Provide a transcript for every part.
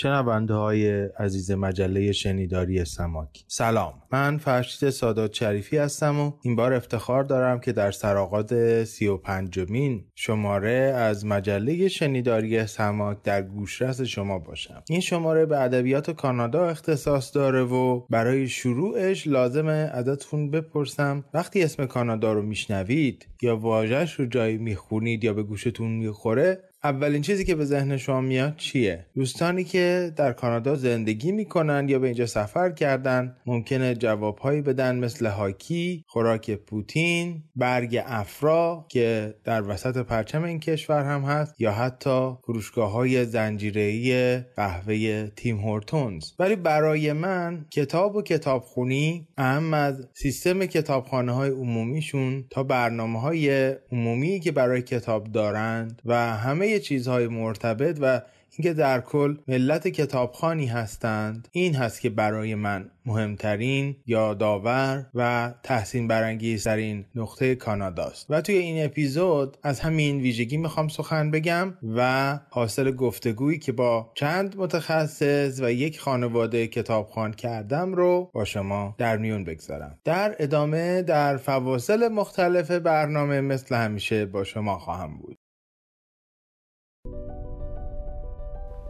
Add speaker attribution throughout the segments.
Speaker 1: شنونده های عزیز مجله شنیداری سماک. سلام. من فرشید سادات شریفی هستم و این بار افتخار دارم که در سراغات سی و پنجمین شماره از مجله شنیداری سماک در گوشرس شما باشم. این شماره به ادبیات کانادا اختصاص داره و برای شروعش لازمه ازتون بپرسم وقتی اسم کانادا رو میشنوید یا واژهش رو جایی می‌خونید یا به گوشتون می‌خوره اولین چیزی که به ذهن شما میاد چیه؟ دوستانی که در کانادا زندگی می‌کنن یا به اینجا سفر کردن ممکنه جوابهایی بدن مثل هاکی خوراک پوتین برگ افرا که در وسط پرچم این کشور هم هست یا حتی فروشگاه های زنجیره‌ای قهوه تیم هورتونز. ولی برای من کتاب و کتابخونی اهم از سیستم کتابخانه های عمومیشون تا برنامه های عمومی که برای کتاب دارند و همه چیزهای مرتبط و اینکه در کل ملت کتابخانی هستند این هست که برای من مهمترین یادآور و تحسین برانگیزترین نقطه کاناداست. و توی این اپیزود از همین ویژگی می‌خوام سخن بگم و حاصل گفتگویی که با چند متخصص و یک خانواده کتابخان کردم رو با شما در میون بگذارم. در ادامه در فواصل مختلف برنامه مثل همیشه با شما خواهم بود.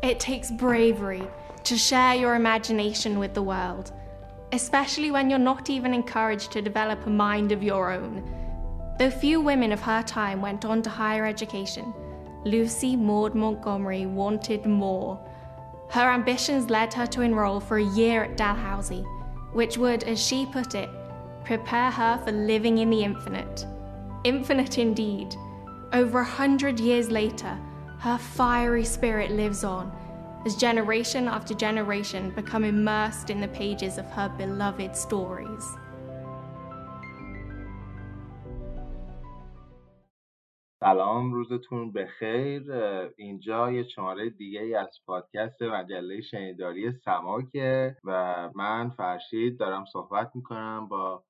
Speaker 2: It takes bravery to share your imagination with the world, especially when you're not even encouraged to develop a mind of your own. Though few women of her time went on to higher education, Lucy Maud Montgomery wanted more. Her ambitions led her to enroll for a year at Dalhousie, which would, as she put it, prepare her for living in the infinite. Infinite indeed. Over a hundred years later, her fiery spirit lives on as generation after generation become immersed in the pages of her beloved stories.
Speaker 1: سلام روزتون بخیر اینجا یه شماره دیگه ای از پادکست مجله شنیداری سماکه و من فرشید دارم صحبت می‌کنم با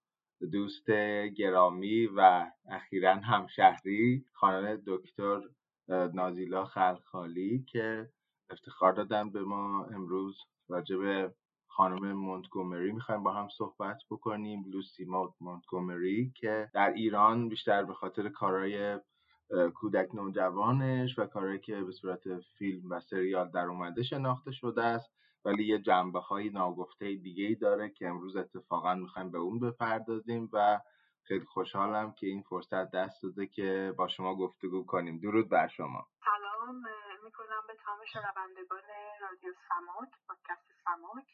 Speaker 1: دوست گرامی و اخیرا همشهری خانم دکتر نازیلا خلخالی که افتخار دادن به ما امروز راجع به خانم مونتگومری. می‌خوایم با هم صحبت بکنیم. لوسی مونتگومری که در ایران بیشتر به خاطر کارهای کودک نوجوانش و کارهایی که به صورت فیلم و سریال در اومده شناخته شده است ولی یه جنبه های ناگفته دیگه ای داره که امروز اتفاقا می‌خوایم به اون بپردازیم و خیلی خوشحالم که این فرصت دست داده که با شما گفتگو کنیم. درود بر شما.
Speaker 3: سلام می‌کنم به تمام شنوندگان رادیو سماک پادکست سماک.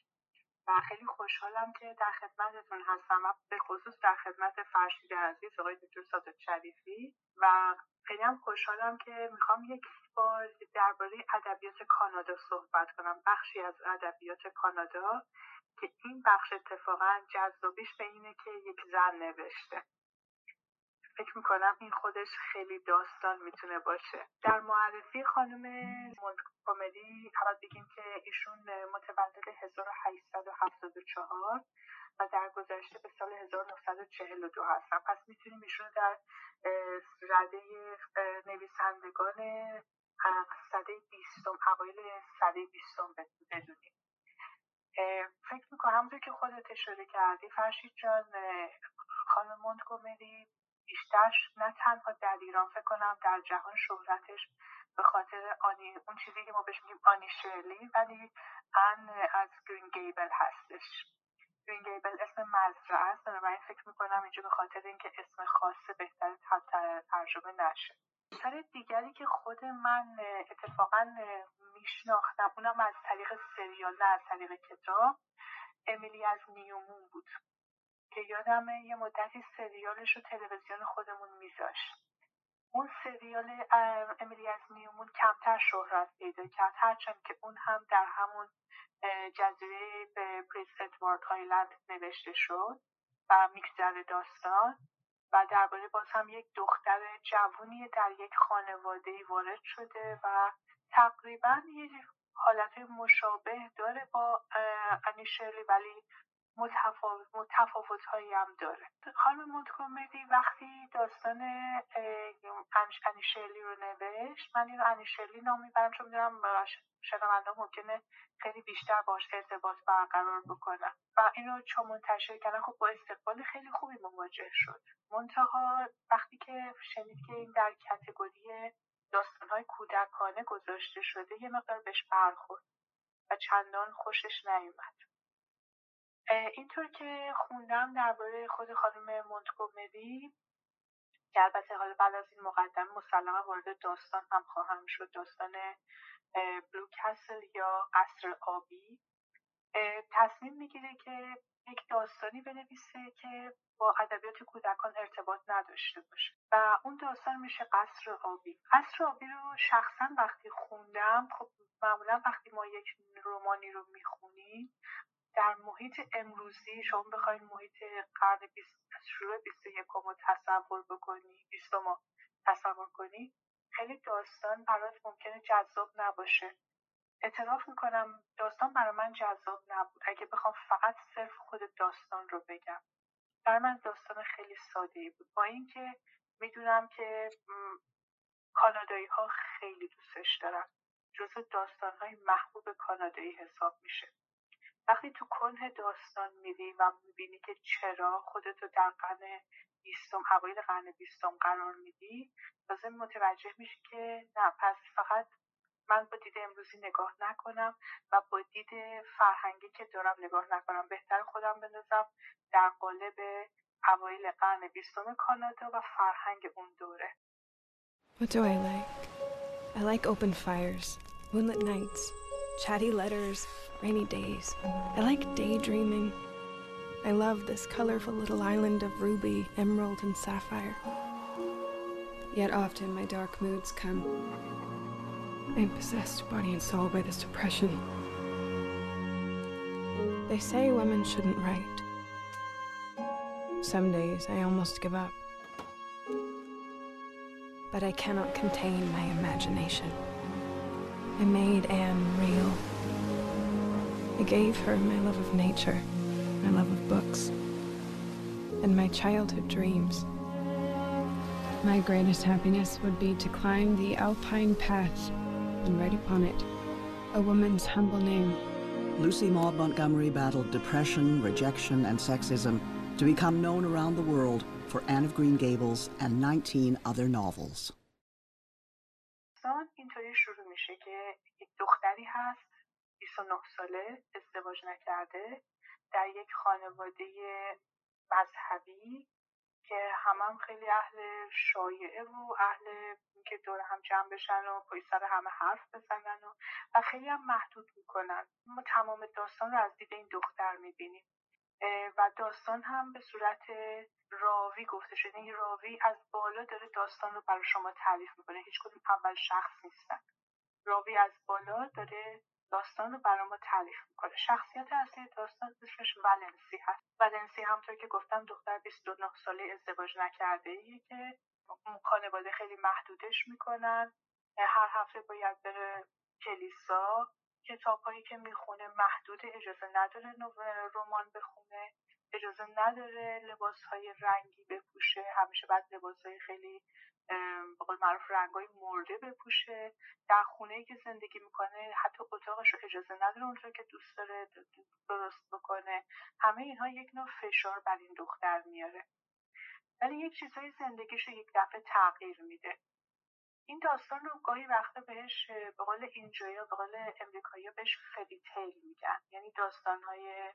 Speaker 3: و خیلی خوشحالم که در خدمتتون هستم و به خصوص در خدمت فرشید عزیز آقای دکتر سادات شریفی. و خیلی هم خوشحالم که می‌خوام یک بار درباره ادبیات کانادا صحبت کنم. بخشی از ادبیات کانادا. که این بخش اتفاقا جذابیش به اینه که یک زن نوشته. فکر می‌کنم این خودش خیلی داستان می‌تونه باشه. در معرفی خانم مونتگومری اول بگیم که ایشون متولد 1874 و در گذشته به سال 1942 هستن. پس می‌تونیم ایشون در رده نویسندگان سده بیستم اوایل سده بیستم بدونیم. فکر می‌کنم همونطور که خودت اشاره کردی فرشید جان خانم مونتگومری بیشتر نه تنها در ایران فکر کنم در جهان شهرتش به خاطر آنی اون چیزی که ما بهش میگیم آنی شرلی ولی ان از گرین گیبل هستش. گرین گیبل اسم مزرعه است بنابراین فکر می‌کنم اینجا به خاطر اینکه اسم خاصه بهتر ترجمه نشه. اثر دیگری که خود من اتفاقا میشناختم اونم از طریق سریال نه از طریق کتاب. امیلی از نیومون بود. که یادمه یه مدتی سریالش رو تلویزیون خودمون میذاشت. اون سریال امیلی از نیومون کمتر شهرت پیدا کرد. هرچند که اون هم در همون جزیره به Prince Edward Island نوشته شد و میگذره داستان و درباره باز هم یک دختر جوونی در یک خانواده وارد شده و تقریبا یه حالت مشابه داره با انیشلی ولی متفاوت, متفاوت هایی هم داره. خانم مونتگومری وقتی داستان انیشلی رو نوشت من این رو انیشلی نام می‌برم چون می‌دونم شنونده ممکنه خیلی بیشتر باش ارتباط برقرار بکنن. و اینو چون منتشر کردن خب با استقبال خیلی خوبی مواجه شد. منتها وقتی که شنید که این در کتگوری داستانهای کودکانه گذاشته شده یه مقدار بهش برخورد و چندان خوشش نیومد. اینطور که خوندم درباره خود خانم مونتگومری که البته حالا بعد از این مقدم مسلما وارد داستان هم خواهم شد داستان بلو کسل یا قصر آبی تصمیم می‌گیره که یک داستانی بنویسه که با ادبیات کودکان ارتباط نداشته باشه. و اون داستان میشه قصر آبی. قصر آبی رو شخصا وقتی خوندم خب معمولا وقتی ما یک رومانی رو می‌خونیم در محیط امروزی شما بخواید محیط قرن شروع بیست یکم رو تصور بکنی بیستم تصور کنی خیلی داستان برات ممکنه جذاب نباشه. اعتراف می‌کنم داستان برای من جذاب نبود. اگه بخوام فقط صرف خود داستان رو بگم. برای من داستان خیلی ساده ای بود. با اینکه می‌دونم که کانادایی ها خیلی دوستش دارن. جزو داستان های محبوب کانادایی حساب میشه. وقتی تو کنه داستان میری و می‌بینی که چرا خودتو در قرن بیستم اوایل قرن بیستم قرار میدی تازه متوجه میشی که نه پس فقط من با دید امروزی نگاه نکنم و با دید فرهنگی که دارم نگاه نکنم بهتر خودم بندازم در قالب اوایل قرن بیستم کانادا و فرهنگ اون دوره
Speaker 4: What do I like? I like open fires, moonlit nights, chatty letters, rainy days. I like daydreaming. I love this colorful little island of ruby, emerald, and sapphire. Yet often my dark moods come I'm possessed body and soul by this depression. They say women shouldn't write. Some days I almost give up. But I cannot contain my imagination. I made Anne real. I gave her my love of nature, my love of books, and my childhood dreams. My greatest happiness would be to climb the alpine path and write upon it a woman's humble name.
Speaker 5: Lucy Maud Montgomery battled depression, rejection, and sexism to become known around the world for Anne of Green Gables and 19 other novels.
Speaker 3: اینطوری شروع میشه که یک دختری هست 29 ساله ازدواج نکرده در یک خانواده مذهبی که همم هم خیلی اهل شایعه و اهل که دور هم جمع بشن و پای سر همه حرف بزنن و, و خیلی هم محدود می‌کنن. ما تمام داستان رو از دید این دختر می‌بینیم. و داستان هم به صورت راوی گفته شده. این راوی از بالا داره داستان رو برای شما تعریف می‌کنه. هیچ کدوم اول شخص نیستن. راوی از بالا داره داستان رو برای ما تعریف می‌کنه. شخصیت اصلی داستان اسمش ولنسی هست. ولنسی همطور که گفتم دختر 29 ساله ازدواج نکرده ایه که خانواده خیلی محدودش می‌کنن. هر هفته باید بره کلیسا. کتاب هایی که می‌خونه محدود اجازه نداره رمان بخونه اجازه نداره لباس های رنگی بپوشه. همیشه بعد لباس های خیلی بقول معروف رنگ های مرده بپوشه. در خونه که زندگی می‌کنه حتی اتاقش رو اجازه نداره اونطور که دوست داره درست بکنه. همه اینها یک نوع فشار بر این دختر میاره. ولی یک چیزهای زندگیش رو یک دفعه تغییر میده. این داستان رو گاهی وقتا بهش به قول اینجایا به قول امریکایی بهش فری تیل میگن. یعنی داستانهای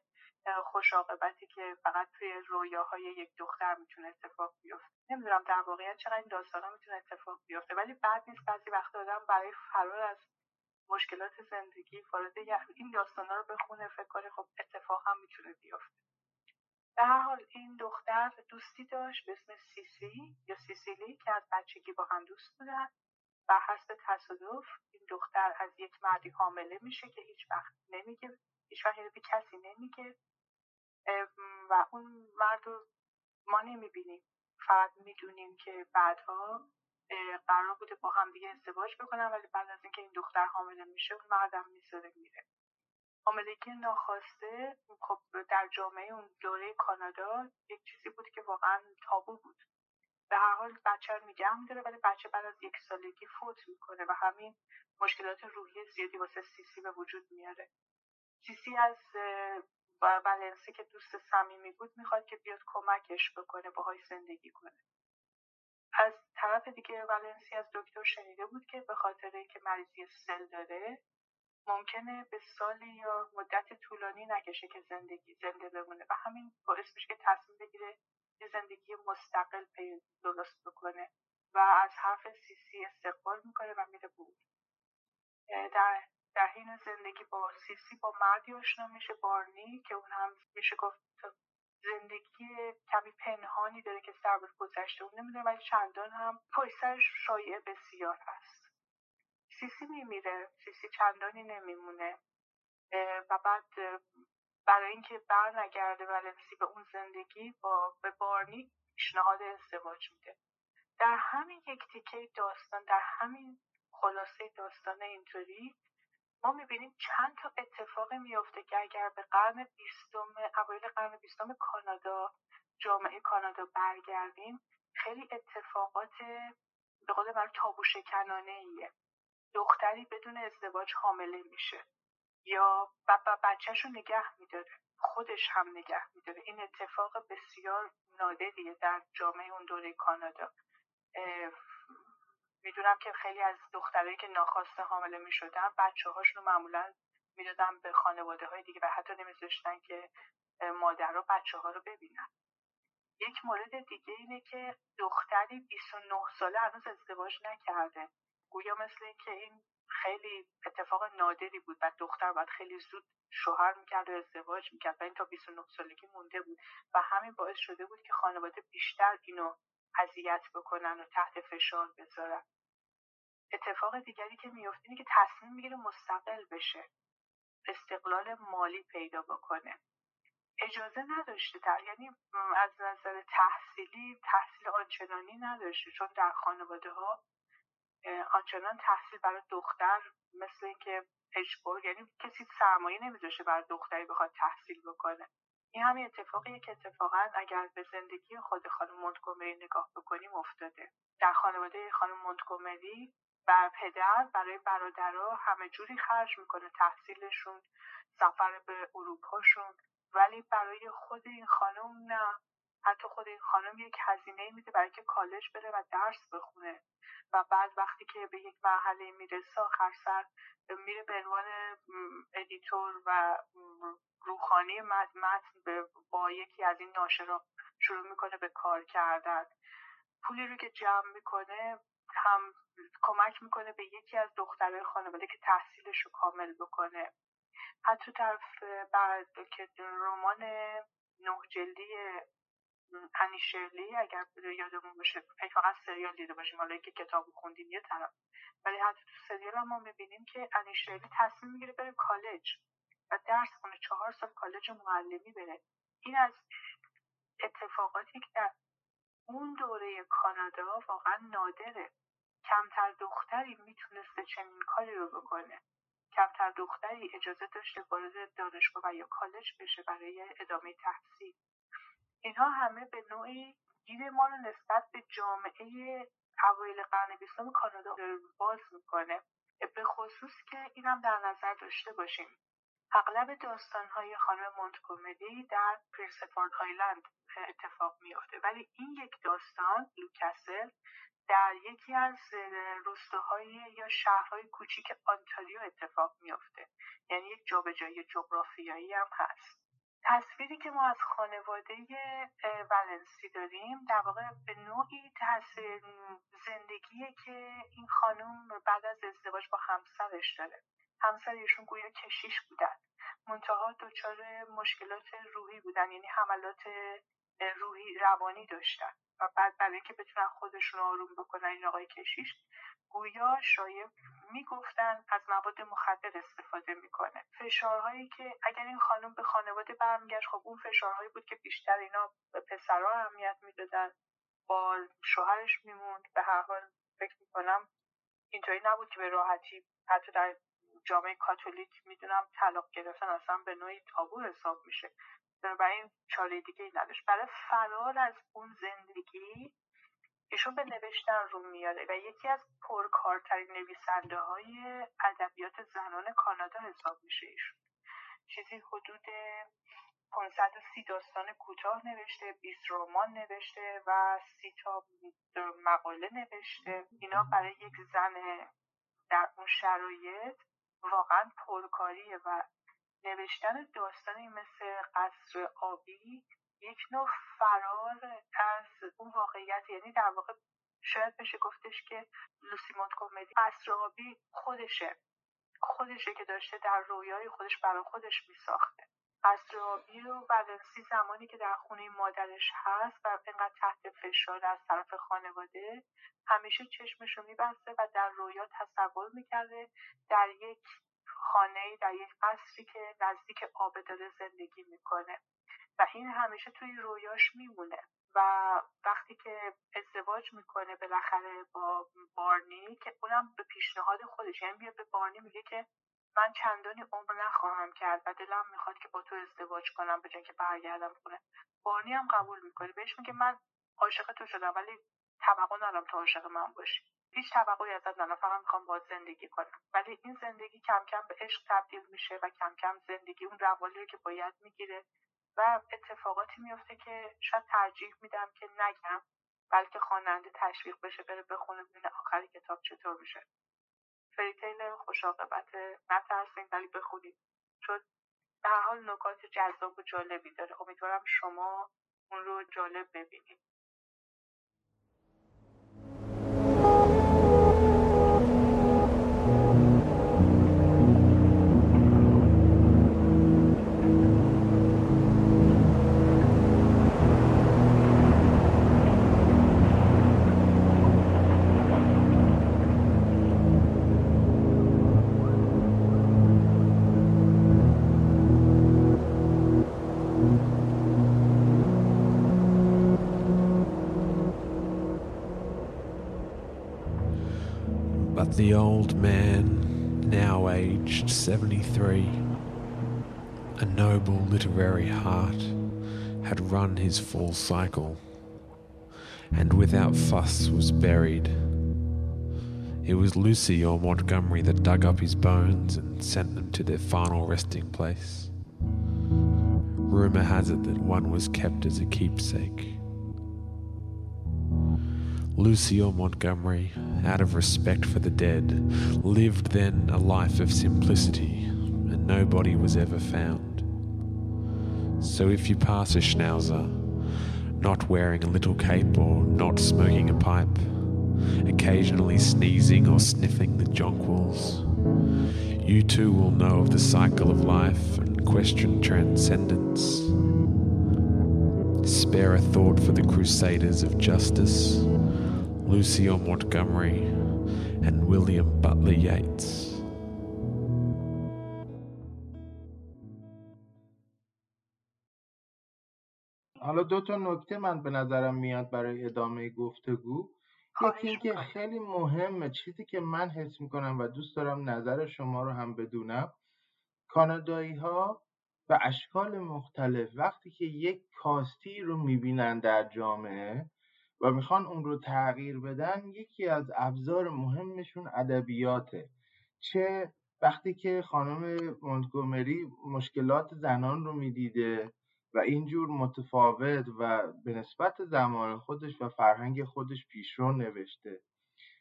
Speaker 3: خوش عاقبتی که فقط توی رویاهای یک دختر می‌تونه اتفاق بیفته. نمی‌دونم در واقعیت چقدر این داستان ها می‌تونه اتفاق بیفته ولی بعد نیست بعضی وقتا آدم برای فرار از مشکلات زندگی وارد این داستان ها رو بخونه فکر کنه خب اتفاق هم می‌تونه بیفته. به هر حال این دختر دوستی داشت به اسم سیسی یا سیسیلی که از بچگی با هم دوست بودن. بر حسب تصادف این دختر از یک مردی حامله میشه که هیچ وقت نمیگه هیچ وقت به کسی نمیگه. و اون مرد رو ما نمی‌بینیم. فقط می‌دونیم که بعدها قرار بوده با هم دیگه ازدواج بکنن ولی بعد از اینکه این دختر حامله میشه اون مردم می‌ذاره میره. حاملگی ناخواسته خب در جامعه اون دوره کانادا یک چیزی بود که واقعا تابو بود. به هر حال بچه رو نگه میداره ولی بچه بعد از یک سالگی فوت می‌کنه و همین مشکلات روحی زیادی واسه سیسی به وجود میاره. سیسی از ولنسی که دوست صمیمی بود می‌خواد که بیاد کمکش بکنه باهاش زندگی کنه. از طرف دیگه ولنسی از دکتر شنیده بود که به خاطر اینکه مریضی سل داره ممکنه به سالی یا مدت طولانی نکشه که زندگی زنده بمونه و همین باعث میشه که تصمیم بگیره یه زندگی مستقل پی درست بکنه و از حرف سیسی استقبال می‌کنه و میره بود در در حین زندگی با سیسی با مردی آشنا میشه بارنی که اون هم میشه گفت زندگی کمی پنهانی داره که سر گذشته اون نمی‌دونه ولی چندان هم پای شایعه بسیار هست. سیسی میمیره سیسی چندانی نمیمونه. و بعد برای اینکه بر نگرده ولنسی به اون زندگی با به بارنی پیشنهاد ازدواج میده. در همین یک تیکه داستان در همین خلاصه داستان اینطوری ما می‌بینیم چند تا اتفاق میافته که اگر به قرن بیستم اوایل قرن بیستم کانادا جامعه کانادا برگردیم خیلی اتفاقات به قول من تابو شکنانه ایه دختری بدون ازدواج حامله میشه. یا بچهش رو نگه میداره. خودش هم نگه میداره. این اتفاق بسیار نادریه در جامعه اون دوره کانادا. می‌دونم که خیلی از دخترایی که ناخواسته حامله می‌شدن بچه هاشون رو معمولا می‌دادن به خانواده های دیگه و حتی نمیذاشتن که مادرها بچه ها رو ببینن. یک مورد دیگه اینه که دختری 29 ساله هنوز ازدواج نکرده. گویا مثل اینکه این خیلی اتفاق نادری بود. و دختر باید خیلی زود شوهر می‌کرد و ازدواج می‌کرد و این تا 29 سالگی مونده بود و همین باعث شده بود که خانواده بیشتر اینو اذیت بکنن و تحت فشار بذارن. اتفاق دیگری که میفته اینه که تصمیم می‌گیره مستقل بشه. استقلال مالی پیدا بکنه. اجازه نداشته در یعنی از نظر تحصیلی تحصیل آنچنانی نداشته چون در خانواده ها آنچنان تحصیل برای دختر مثل اینکه اجبار یعنی کسی سرمایه نمیذاشه برای دختری بخواد تحصیل بکنه. این همین اتفاقیه که اتفاقا اگر به زندگی خود خانم مونتگومری نگاه بکنیم افتاده. در خانواده خانم مونتگومری و پدر برای برادرها همه جوری خرج می‌کنه تحصیلشون سفر به اروپاشون ولی برای خود این خانم نه. حتی خود این خانم یک هزینه میده برای که کالج بره و درس بخونه. و بعد وقتی که به یک مرحله می‌رسه آخر سر میره به عنوان editor و روخوانی متن با یکی از این ناشرا شروع می‌کنه به کار کردن. پولی رو که جمع می‌کنه هم کمک می‌کنه به یکی از دخترهای خانواده که تحصیلش رو کامل بکنه. حتی طرف بعد که رمان نه جلدی هنی شرلی اگر یادمون باشه فقط سریال دیده باشیم حالا که کتاب خوندیم یه طرف. ولی حتی تو سریال هم ما می‌بینیم که هنی شرلی تصمیم می‌گیره بره کالج و درس کنه چهار سال کالج معلمی بره. این از اتفاقاتی که در اون دوره کانادا واقعا نادره. کمتر دختری می‌تونسته چنین کاری رو بکنه. کمتر دختری اجازه داشته وارد دانشگاه و یا کالج بشه برای ادامه تحصیل. اینها همه به نوعی دید ما رو نسبت به جامعه اوایل قرن بیستم کانادا باز می‌کنه. به خصوص که این هم در نظر داشته باشیم. اغلب داستانهای خانم مونتگومری در پرینسفورد آیلند اتفاق میافته. ولی این یک داستان لوکسل در یکی از روستاهای یا شهرهای کوچیک آنتاریو اتفاق میافته. یعنی یک جابجایی جغرافیایی هم هست. تصویری که ما از خانواده ولنسی داریم در واقع به نوعی تاثیر زندگیه که این خانم بعد از ازدواج با همسرش داره. همسر ایشون گویا کشیش بودن. منتها دچار مشکلات روحی بودن یعنی حملات روحی روانی داشتن. و بعد برای اینکه بتونن خودشون آروم بکنن این آقای کشیش گویا شایع می‌گفتن از مواد مخدر استفاده می‌کنه. فشارهایی که اگر این خانم به خانواده برمیگشت خب اون فشارهایی بود که بیشتر اینا به پسرها اهمیت می‌دادن. با شوهرش میموند. به هر حال فکر می‌کنم اینطوری نبود که به راحتی حتی در جامعه کاتولیک می‌دونم طلاق گرفتن اصلا به نوعی تابو حساب میشه. برای این چاره دیگه ای نداشت. برای فرار از اون زندگی ایشون به نوشتن رو میاره و یکی از پرکارترین نویسنده های ادبیات زنان کانادا حساب میشه ایشون. چیزی حدود 530 داستان کوتاه نوشته 20 رمان نوشته و سی تا مقاله نوشته. اینا برای یک زن در اون شرایط واقعا پرکاریه و نوشتن داستانی مثل قصر آبی یک نوع فرار از اون واقعیت یعنی در واقع شاید بشه گفتش که لوسی مونتگومری قصر آبی خودشه. خودشه که داشته در رویای خودش برای خودش میساخته. قصر آبی و ولنسی زمانی که در خونه مادرش هست و اینقدر تحت فشار از طرف خانواده همیشه چشمش رو میبسته و در رویا تصور می‌کرده در یک خانه در یک قصری که نزدیک آب داره زندگی می‌کنه. و این همیشه توی رویاش میمونه. و وقتی که ازدواج می‌کنه بالاخره با بارنی که اونم به پیشنهاد خودش یعنی بیا به بارنی میگه که من چندانی عمر نخواهم کرد و دلم می‌خواد که با تو ازدواج کنم به که برگردم خونه. بارنی هم قبول می‌کنه. بهش میگه من عاشق تو شدم ولی توقع ندارم تو عاشق من باشی. هیچ توقعی ازت ندارم فقط می‌خوام با زندگی کنم. ولی این زندگی کم کم به عشق تبدیل میشه و کم کم زندگی اون روالی رو که باید می‌گیره و اتفاقاتی میفته که شاید ترجیح میدم که نگم بلکه خواننده تشویق بشه بره بخونه ببینه آخر کتاب چطور میشه. فریتیل خوش عاقبت نترسین ولی بخونید. چون در حال نکات جذاب و جالبی داره. امیدوارم شما اون رو جالب ببینید.
Speaker 6: The old man, now aged 73, a noble literary heart, had run his full cycle, and without fuss was buried. It was Lucy or Montgomery that dug up his bones and sent them to their final resting place. Rumour has it that one was kept as a keepsake. Lucio Montgomery, out of respect for the dead, lived then a life of simplicity, and nobody was ever found. So if you pass a schnauzer, not wearing a little cape or not smoking a pipe, occasionally sneezing or sniffing the jonquils, you too will know of the cycle of life and question transcendence. Spare a thought for the crusaders of justice Lucio Montgomery, and William Butler Yeats.
Speaker 7: حالا دو تا نکته من به نظرم میاد برای ادامه گفتگو. یکی اینکه خیلی مهمه چیزی که من حس می‌کنم و دوست دارم نظر شما رو هم بدونم. کانادایی ها به اشکال مختلف وقتی که یک کاستی رو می‌بینن در جامعه و می‌خوان اون رو تغییر بدن یکی از ابزار مهمشون ادبیاته. چه وقتی که خانم مونتگومری مشکلات زنان رو می‌دیده و اینجور متفاوت و به نسبت زمان خودش و فرهنگ خودش پیشرو نوشته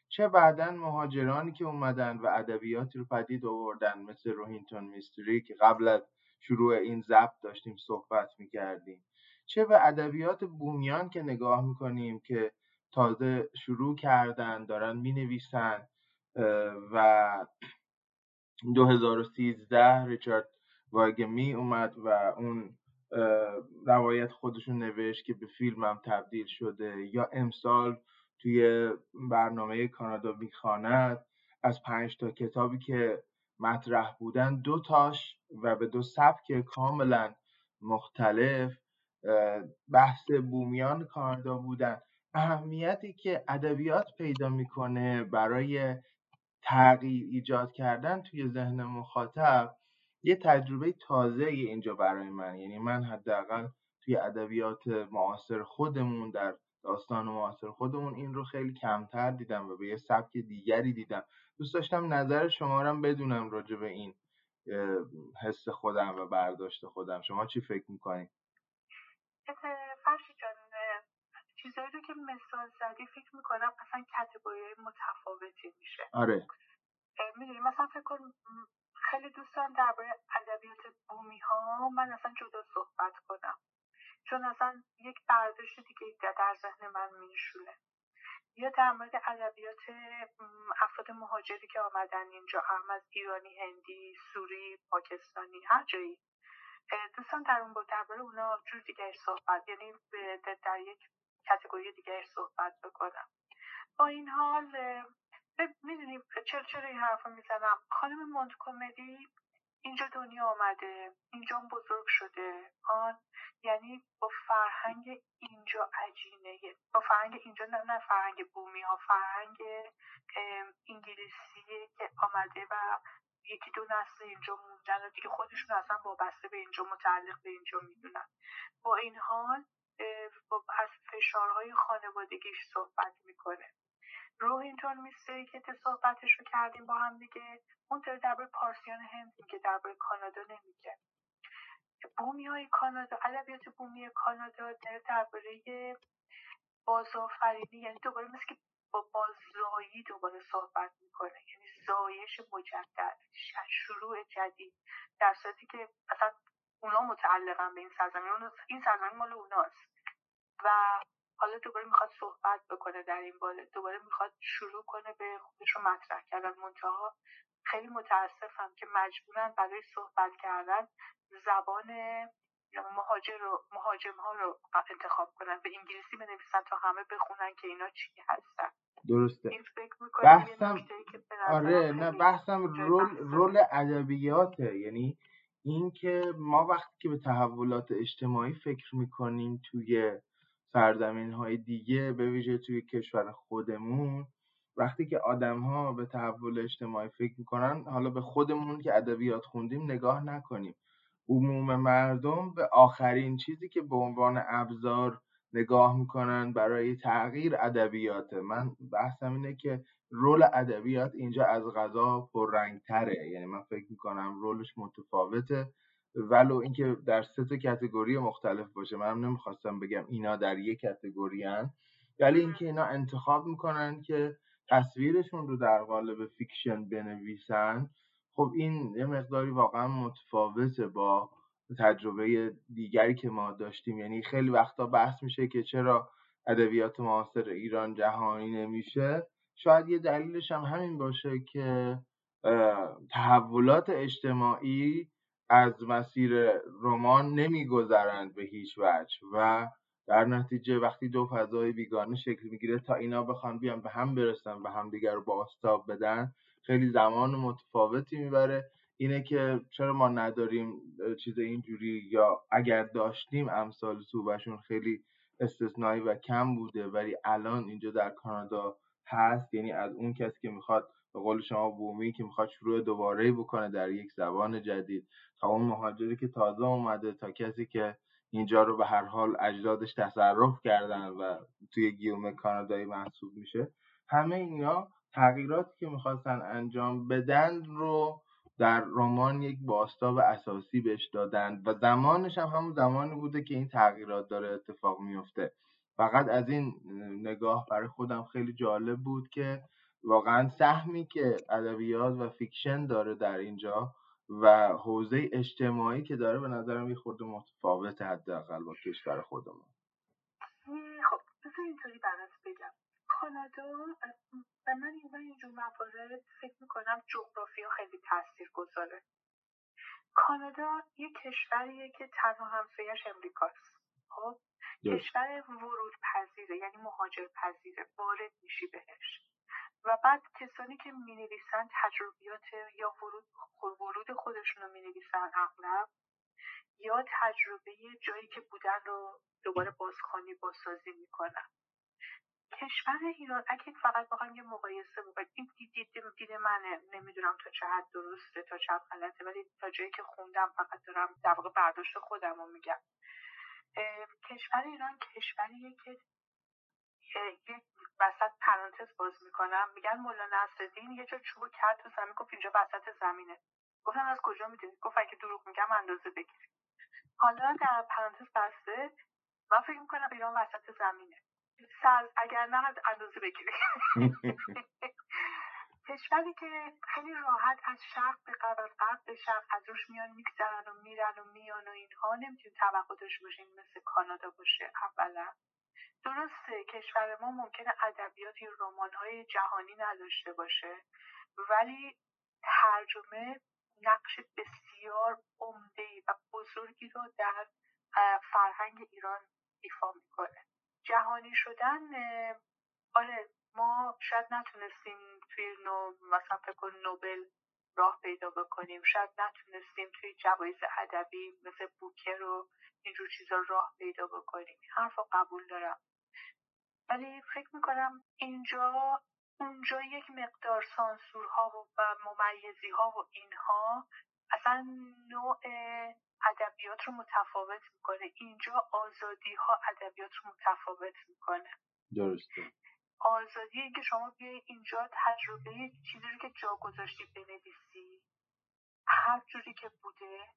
Speaker 7: چه بعدا مهاجرانی که اومدن و ادبیاتی رو پدید آوردن مثل روهینتون میستری که قبل از شروع این ضبط داشتیم صحبت می‌کردیم. چه به ادبیات بومیان که نگاه می‌کنیم که تازه شروع کردن دارن می‌نویسن و 2013 ریچارد واگمی اومد و اون روایت خودشون نوشت که به فیلم هم تبدیل شده. یا امسال توی برنامه کانادا می‌خواند از پنج تا کتابی که مطرح بودن دو تاش و به دو سبک کاملا مختلف بحث بومیان کانادا بودن. اهمیتی که ادبیات پیدا می‌کنه برای تغییر ایجاد کردن توی ذهن مخاطب یه تجربه تازه اینجا برای من. یعنی من حداقل توی ادبیات معاصر خودمون در داستان معاصر خودمون این رو خیلی کمتر دیدم و به یه سبک دیگری دیدم. دوست داشتم نظر شما رو بدونم راجع به این حس خودم و برداشت خودم. شما چی فکر می‌کنید؟
Speaker 3: فرشی جان چیزایی رو که مثال زدی فکر می‌کنم اصلا کتگوری متفاوتی میشه.
Speaker 7: آره.
Speaker 3: می‌دونی مثلا فکر کن خیلی دوست دارم درباره ادبیات بومی ها من اصلا جدا صحبت کنم. چون اصلا یک برداشت دیگه در ذهن من میشونه یا در مورد ادبیات افراد مهاجری که آمدن اینجا هم از ایرانی هندی سوری پاکستانی هر جایی. دوستان در اون درباره اونا جور دیگه صحبت یعنی در یک کتگوری دیگه صحبت بکنم. با این حال می‌دونی چرا چرا این حرف می‌زنم. خانم مونت کمدی اینجا دنیا آمده. اینجا بزرگ شده. آن یعنی با فرهنگ اینجا عجینه. با فرهنگ اینجا نه, نه فرهنگ بومی ها فرهنگ انگلیسی که آمده و یکی دو نسل اینجا موندن و دیگه خودشون اصلا وابسته به اینجا متعلق به اینجا می‌دونن. با این حال از فشارهای خانوادگیش صحبت می‌کنه. روهینتون میستری که صحبتش رو کردیم با هم دیگه اون داره درباره پارسیان هند میگه درباره کانادا نمیگه. بومی های کانادا ادبیات بومی کانادا داره درباره بازآفرینی یعنی دوباره مثل که با باززایی دوباره صحبت می‌کنه. یعنی زایش مجدد شروع جدید. در صورتی که اصلا اونا متعلقن به این سرزمین. این سرزمین مال اوناست. و حالا دوباره می‌خواد صحبت بکنه در این باره. دوباره می‌خواد شروع کنه به خودش رو مطرح کردن. منتها خیلی متاسفم که مجبورن برای صحبت کردن زبان مهاجر رو مهاجم ها رو انتخاب کنن. به انگلیسی بنویسن تا همه بخونن که اینا چی هستن.
Speaker 7: درسته.
Speaker 3: این فکر
Speaker 7: بحثم آره نه بحثم رول رول ادبیاته. یعنی اینکه ما وقتی که به تحولات اجتماعی فکر می‌کنیم توی سرزمین های دیگه به ویژه توی کشور خودمون وقتی که آدم ها به تحول اجتماعی فکر می‌کنن حالا به خودمون که ادبیات خوندیم نگاه نکنیم. عموم مردم به آخرین چیزی که به عنوان ابزار نگاه می‌کنن برای تغییر ادبیات من بحثم اینه که رول ادبیات اینجا از غذا پررنگتره. یعنی من فکر می‌کنم رولش متفاوته. ولو اینکه در سه تا کتگوری مختلف باشه. منم نمی‌خواستم بگم اینا در یک کتگوری هن ولی اینکه اینا انتخاب می‌کنن که تصویرشون رو در قالب فیکشن بنویسن خب این یه مقداری واقعا متفاوته با تجربه دیگری که ما داشتیم. یعنی خیلی وقتا بحث میشه که چرا ادبیات معاصر ایران جهانی نمیشه. شاید یه دلیلش هم همین باشه که تحولات اجتماعی از مسیر رمان نمیگذرند به هیچ وجه و در نتیجه وقتی دو فضای بیگانه شکل می‌گیره تا اینا بخوان بیان به هم برسن به هم دیگر رو باستاب بدن خیلی زمان متفاوتی می‌بره. اینه که چرا ما نداریم چیز اینجوری یا اگر داشتیم امثال صوبشون خیلی استثنایی و کم بوده ولی الان اینجا در کانادا هست. یعنی از اون کسی که می‌خواد به قول شما بومی که می‌خواد شروع دوباره بکنه در یک زبان جدید. تا اون مهاجری که تازه اومده تا کسی که اینجا رو به هر حال اجدادش تصرف کردن و توی گیومه کانادایی محسوب میشه. همه اینا تغییراتی که می‌خواستن انجام بدن رو در رمان یک بازتاب اساسی بهش دادن و زمانش هم همون زمانی بوده که این تغییرات داره اتفاق میفته فقط از این نگاه برای خودم خیلی جالب بود که واقعا سهمی که ادبیات و fiction داره در اینجا و حوزه اجتماعی که داره به نظرم یه خورده متفاوت حداقل با کشور خودمون.
Speaker 3: خب بذار اینطوری برات بگم. کانادا و من این اینجور موارد فکر می‌کنم جغرافیا خیلی تاثیر گذاره. کانادا یه کشوریه که تنها همسایش امریکاست. خب؟ کشور ورود پذیره یعنی مهاجر پذیره وارد میشی بهش. و بعد کسانی که می نویسن تجربیات یا ورود, ورود خودشون رو می نویسن اغلب یا تجربه جایی که بودن رو دوباره بازخوانی بازسازی می‌کنن. کشور ایران اگه فقط بخوایم یه مقایسه بکنیم این دید, دید, منه نمی‌دونم تا چه حد درسته تا چه حد غلطه ولی تا جایی که خوندم فقط دارم در واقع برداشت خودم رو میگم. کشور ایران کشوریه که یک وسط پرانتز باز می‌کنم. میگن مولا نصرالدین یه جا چوب کرد تو زمین گفت اینجا وسط زمینه. گفتم از کجا می‌دونید گفت اگه دروغ میگم اندازه بگیرید حالا در پرانتز بسته من فکر می‌کنم ایران وسط زمینه. سر اگر نه اندازه بگیرید کشوری که خیلی راحت از شرق به غرب از غرب به شرق از روش میان میگذرن و میرن و میان و اینها. نمی‌تونیم توقع داشته باشیم مثل کانادا باشه. اولا. درسته کشور ما ممکنه ادبیات یا رمان های جهانی نداشته باشه. ولی ترجمه نقش بسیار عمده و بزرگی رو در فرهنگ ایران ایفا می‌کنه. جهانی شدن آره ما شاید نتونستیم توی نو مثلا فکر نوبل راه پیدا بکنیم. شاید نتونستیم توی جوایز ادبی مثل بوکر و اینجور چیزا راه پیدا بکنیم. حرف رو قبول دارم. ولی فکر می‌کنم اینجا اونجا یک مقدار سانسورها و ممیزی ها و اینها اصلا نوع ادبیات رو متفاوت می‌کنه. اینجا آزادی ها ادبیات رو متفاوت می‌کنه.
Speaker 7: درسته.
Speaker 3: آزادی که شما بیای اینجا تجربه چیزی رو که جا گذاشتی بنویسی هر جوری که بوده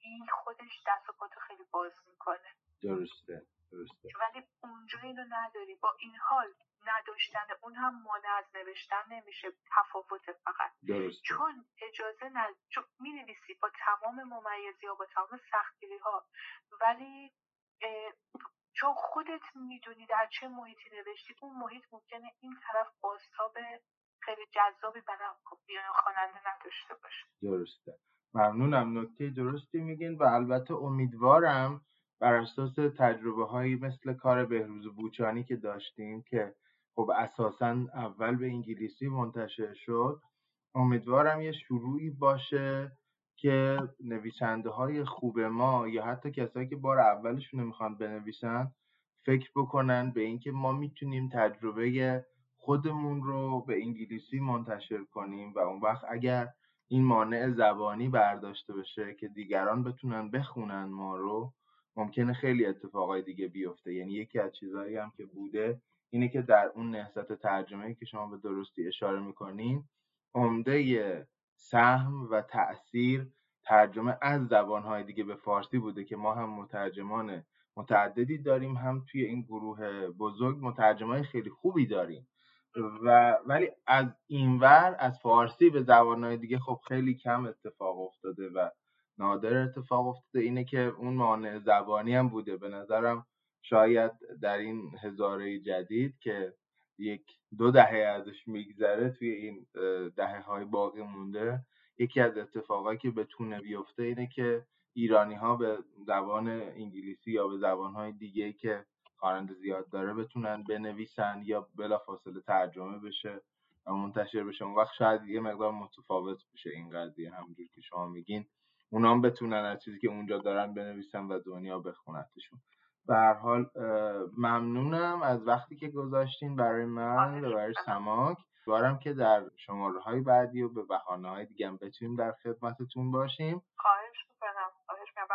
Speaker 3: این خودش دست و پاتو خیلی باز می‌کنه.
Speaker 7: درسته درسته.
Speaker 3: ولی اونجا اینو نداری. با این حال نداشتن اون هم مانع از نوشتن نمیشه تفاوت فقط.
Speaker 7: درسته.
Speaker 3: چون اجازه ند... چون می نویسی با تمام ممیزی ها با تمام سختگیری ها ولی چون خودت می‌دونی در چه محیطی نوشتی اون محیط ممکنه این طرف باستاب خیلی جذابی برای خواننده نداشته باشه.
Speaker 7: درسته. ممنونم. نکته درستی میگین و البته امیدوارم بر اساس تجربه هایی مثل کار بهروز بوچانی که داشتیم که خب اساسا اول به انگلیسی منتشر شد. امیدوارم یه شروعی باشه که نویسنده های خوب ما یا حتی کسایی که بار اولشون می‌خوان بنویسن فکر بکنن به اینکه ما می‌تونیم تجربه خودمون رو به انگلیسی منتشر کنیم و اون وقت اگر این مانع زبانی برداشته بشه که دیگران بتونن بخونن ما رو ممکنه خیلی اتفاقای دیگه بیفته. یعنی یکی از چیزهایی هم که بوده اینه که در اون نهضت ترجمه که شما به درستی اشاره می‌کنین عمده سهم و تاثیر ترجمه از زبانهای دیگه به فارسی بوده که ما هم مترجمان متعددی داریم هم توی این گروه بزرگ مترجمای خیلی خوبی داریم. و ولی از اینور از فارسی به زبانهای دیگه خب خیلی کم اتفاق افتاده و نادر اتفاق افتاده اینه که اون مانع زبانی هم بوده. به نظرم شاید در این هزاره جدید که یک دو دهه ازش میگذره توی این دهه های باقی مونده یکی از اتفاقایی که بتونه بیفته اینه که ایرانی ها به زبان انگلیسی یا به زبان های دیگه که خواننده زیاد داره بتونن بنویسن یا بلافاصله ترجمه بشه و منتشر بشه. اون وقت شاید یه مقدار متفاوت بشه این قضیه همونجور که شما میگین. اونا بتونن از چیزی که اونجا دارن بنویسن و دنیا بخونتشون. به حال ممنونم از وقتی که گذاشتین برای من و برای سماک. بارم که در شماره های بعدی و به بحانه های دیگه هم بتونیم در خدمتتون باشیم.
Speaker 3: خواهش می‌کنم. خواهش می‌کنم. به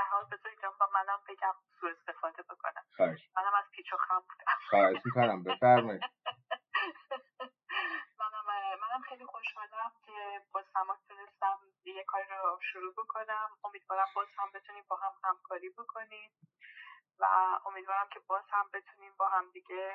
Speaker 3: هر حال بذارید با منم بگم سو استفاده بکنم.
Speaker 7: خواهش
Speaker 3: منم از پیچ و خم بودم.
Speaker 7: خواهش می‌کنم. بفرمایید.
Speaker 3: منم منم خیلی خوشحالم که با سماک تونستم یه کاری رو شروع بکنم. امیدوارم باز هم بتونیم با هم همکاری بکنیم. و امیدوارم که باز هم بتونیم با هم دیگه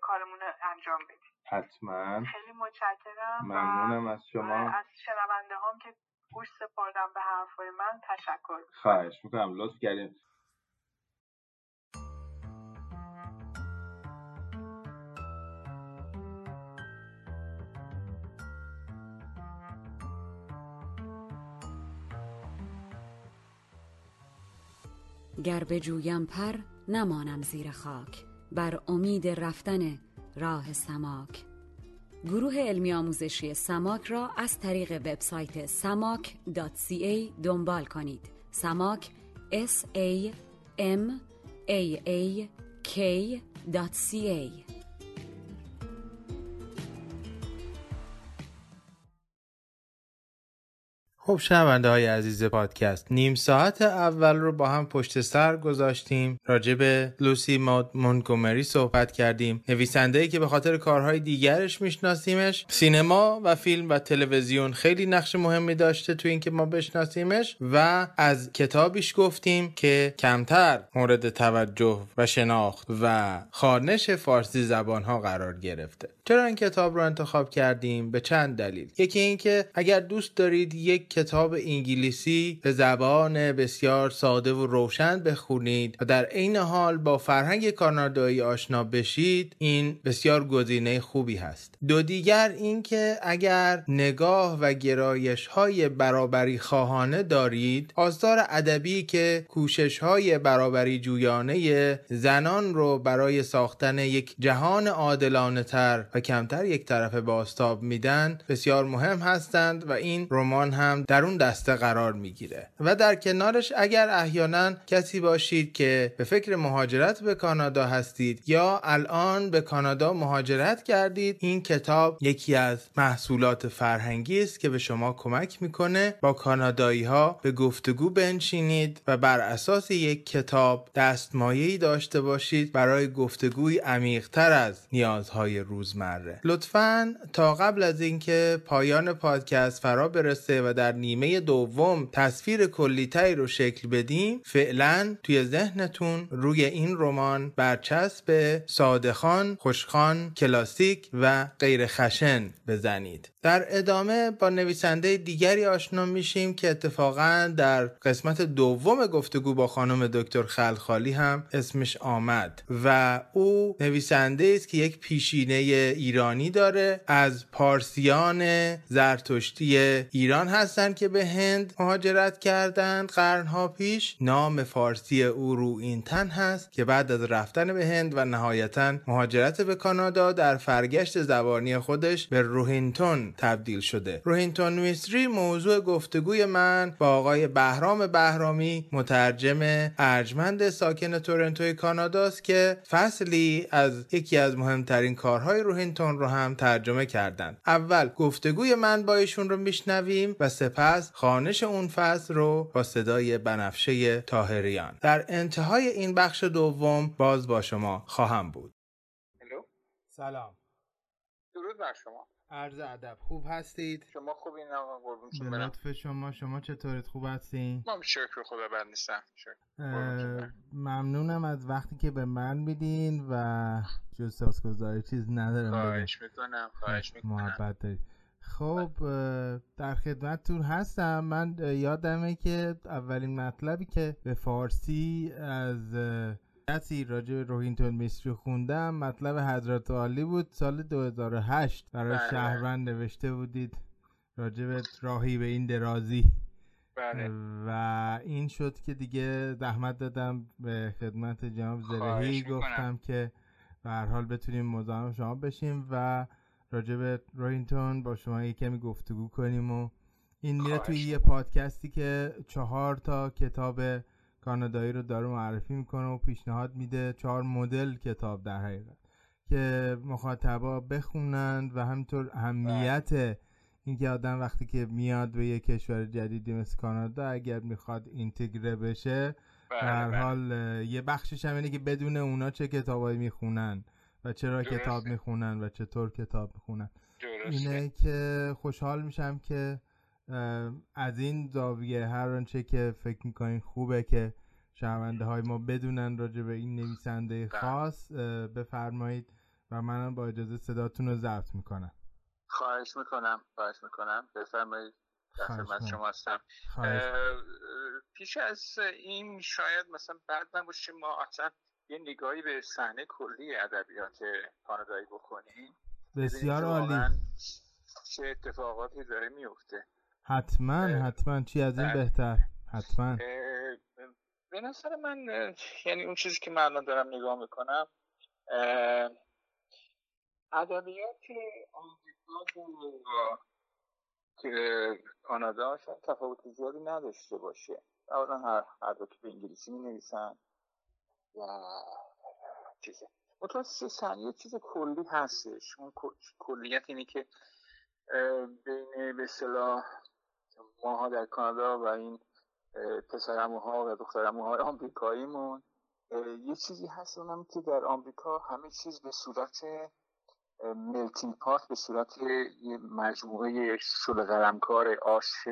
Speaker 3: کارمون رو انجام بدیم.
Speaker 7: حتما.
Speaker 3: خیلی متشکرم
Speaker 7: ممنونم از شما.
Speaker 3: از شنونده هم که گوش سپردم به حرفای من. تشکر
Speaker 7: خواهش می‌کنم. لطف کردین.
Speaker 8: گر جویم پر نمانم زیر خاک بر امید رفتن راه سماک گروه علمی آموزشی سماک را از طریق وبسایت samak.ca دنبال کنید. سماک S A M A A K.ca
Speaker 1: خب شنونده های عزیز پادکست نیم ساعت اول رو با هم پشت سر گذاشتیم راجع به لوسی ماد مونگومری صحبت کردیم. نویسنده که به خاطر کارهای دیگرش میشناسیمش. سینما و فیلم و تلویزیون خیلی نقش مهمی داشته تو اینکه ما بشناسیمش و از کتابیش گفتیم که کمتر مورد توجه و شناخت و خانش فارسی زبان ها قرار گرفته. چرا این کتاب رو انتخاب کردیم؟ به چند دلیل. یکی اینکه اگر دوست دارید یک کتاب انگلیسی به زبان بسیار ساده و روشن بخونید و در عین حال با فرهنگ کانادایی آشنا بشید این بسیار گزینه خوبی هست. دو دیگر اینکه اگر نگاه و گرایش های برابری خواهانه دارید آثار ادبی که کوشش های برابری جویانه زنان رو برای ساختن یک جهان عادلانه تر و کمتر یک طرفه باستاب میدن بسیار مهم هستند و این رمان هم در اون دسته قرار می‌گیره. و در کنارش اگر احیانا کسی باشید که به فکر مهاجرت به کانادا هستید یا الان به کانادا مهاجرت کردید این کتاب یکی از محصولات فرهنگی است که به شما کمک می‌کنه با کانادایی ها به گفتگو بنشینید و بر اساس یک کتاب دستمایه‌ای داشته باشید برای گفتگوی عمیقتر از نیازهای روزمره. لطفا تا قبل از اینکه پایان پادکست فرا برسه و در نیمه دوم تصویر کلیتری رو شکل بدیم فعلا توی ذهنتون روی این رمان برچسب سادخان، خوشخان، کلاسیک و غیر خشن بزنید. در ادامه با نویسنده دیگری آشنا میشیم که اتفاقا در قسمت دوم گفتگو با خانم دکتر خلخالی هم اسمش آمد و او نویسنده است که یک پیشینه ایرانی داره. از پارسیان زرتشتی ایران هستند که به هند مهاجرت کردند قرنها پیش نام فارسی او رو این تن هست که بعد از رفتن به هند و نهایتا مهاجرت به کانادا در فرگشت زبانی خودش به روهینتون تبدیل شده. روهینتون میستری موضوع گفتگوی من با آقای بهرام بهرامی مترجم ارجمند ساکن تورنتوی کاناداست که فصلی از یکی از مهمترین کارهای روهینتون رو هم ترجمه کردند اول گفتگوی من با ایشون رو میشنویم و سپس خانش اون فصل رو با صدای بنفشه تاهریان در انتهای این بخش دوم باز با شما خواهم بود. سلام.
Speaker 9: درود بر شما.
Speaker 1: عرض ادب. خوب هستید؟
Speaker 9: شما خوبین آقا قربون شما برم
Speaker 1: لطف شما شما چطورید؟ خوب هستین؟
Speaker 9: ما شکر خدا بد نیستم.
Speaker 1: ممنونم از وقتی که به من میدین و جز سازگزاری چیز ندارم.
Speaker 9: خواهش می‌کنم خواهش می‌کنم.
Speaker 1: محبت دارید. خب در خدمتتون هستم. من یادمه که اولین مطلبی که به فارسی از کسی راجع به روهینتون میستری خوندم. مطلب حضرت عالی بود. سال 2008 برای
Speaker 9: بله.
Speaker 1: شهروند نوشته بودید راجع به راهی به این درازی.
Speaker 9: بله.
Speaker 1: و این شد که دیگه زحمت دادم به خدمت جناب زرهی. گفتم که به هر حال بتونیم مزاحم شما بشیم و راجع به روینتون با شما یه کمی گفتگو کنیم و این میره توی یه پادکستی که چهار تا کتاب کانادایی رو داره معرفی می‌کنه و پیشنهاد میده چهار مدل کتاب در حقیقت که مخاطبا بخونند و همینطور اهمیت اینکه آدم وقتی که میاد به یه کشور جدیدی مثل کانادا اگر می‌خواد اینتگره بشه
Speaker 9: بله،
Speaker 1: در
Speaker 9: بله.
Speaker 1: حال اه، یه بخشش هم اینه که بدون اونا چه کتابایی می‌خونن و چرا
Speaker 9: درسته.
Speaker 1: کتاب می‌خونن و چطور کتاب می‌خونن
Speaker 9: درسته
Speaker 1: اینه که خوشحال میشم که از این زاویه هر آنچه که فکر می‌کنین خوبه که شنونده های ما بدونن راجع به این نویسنده
Speaker 9: بله.
Speaker 1: خاص بفرمایید و منم با اجازه صداتون رو ضبط می‌کنم.
Speaker 9: خواهش می‌کنم خواهش می‌کنم. بفرمایید. خدمت. شما هستم. پیش از این شاید مثلا بعد نباشه ما اصلا یه نگاهی به صحنه کلی ادبیات کانادایی بکنیم.
Speaker 1: بسیار عالی.
Speaker 9: چه اتفاقاتی داره میفته
Speaker 1: حتما حتما. چی از این. بهتر؟ حتما.
Speaker 9: به نظر من یعنی اون چیزی که من الان دارم نگاه می‌کنم ادبیات که کانادا شاید تفاوت زیادی نداشته باشه. اولا هر هر دو که به انگلیسی می نویسن و چیزه متوسط یه چیز کلی هستش. اون کلیت اینه که بین به صلاح ماها در کانادا و این پسرموها و دخترموهای آمریکاییمون یه چیزی هست اونم که در آمریکا همه چیز به صورت ملتینگ پات به صورت یه مجموعه شل قلمکار آش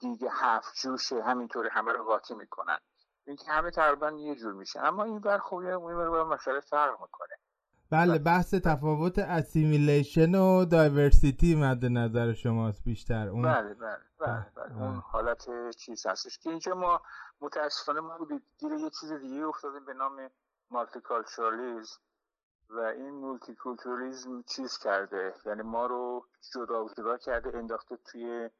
Speaker 9: دیگه هفت جوشه همینطوری همه رو قاطی می‌کنن. اینکه همه تقریبا یه جور میشه اما این بر خوبی این مسئله فرق می‌کنه.
Speaker 7: بله بحث تفاوت assimilation و diversity مد نظر شماست بیشتر.
Speaker 9: اون بله بله بله, بله. اون حالت چیز هستش که اینجا ما متاسفانه ما گیر یه چیز دیگه افتادیم به نام multiculturalism و این multiculturalism چیز کرده. یعنی ما رو جدا جدا کرده انداخته توی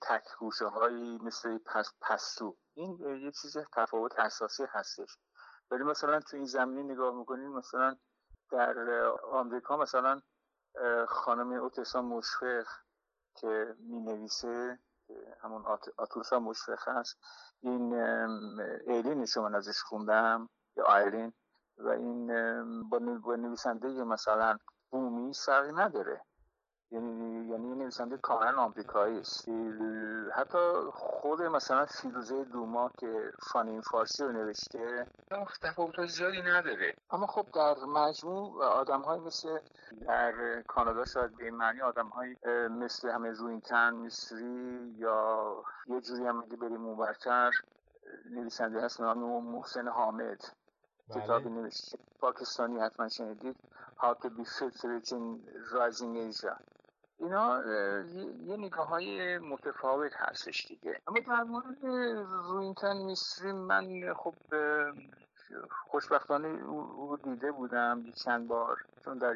Speaker 9: تک گوشه هایی مثل پس پستو. این یه چیز تفاوت اساسی هستش. ولی مثلا تو این زمینی نگاه می‌کنیم مثلا در آمریکا مثلا خانم اوتسا مشفق که می نویسه همون آتوسا مشفق هست این ایلین شما ازش خوندم یا آیلین و این با نویسنده مثلا بومی فرقی نداره. یعنی یعنی نویسنده کاملا آمریکایی است. حتی خود مثلا فیروزه دوما که فانین فارسی رو نوشته تفاوت زیادی نداره. اما خب در مجموع آدم های مثل در کانادا شاید به معنی آدم های مثل همه روینتن مصری یا یه جوری هم اگه بریم اونورتر نویسنده هست نام محسن حامد. بله. کتابی نوشته. پاکستانی حتما شنیدید. How to be Fit in Rising Asia. اینا یه نگاه های متفاوت هستش دیگه. اما در مورد روینتن میستری من خب خوشبختانه او دیده بودم چند بار چون در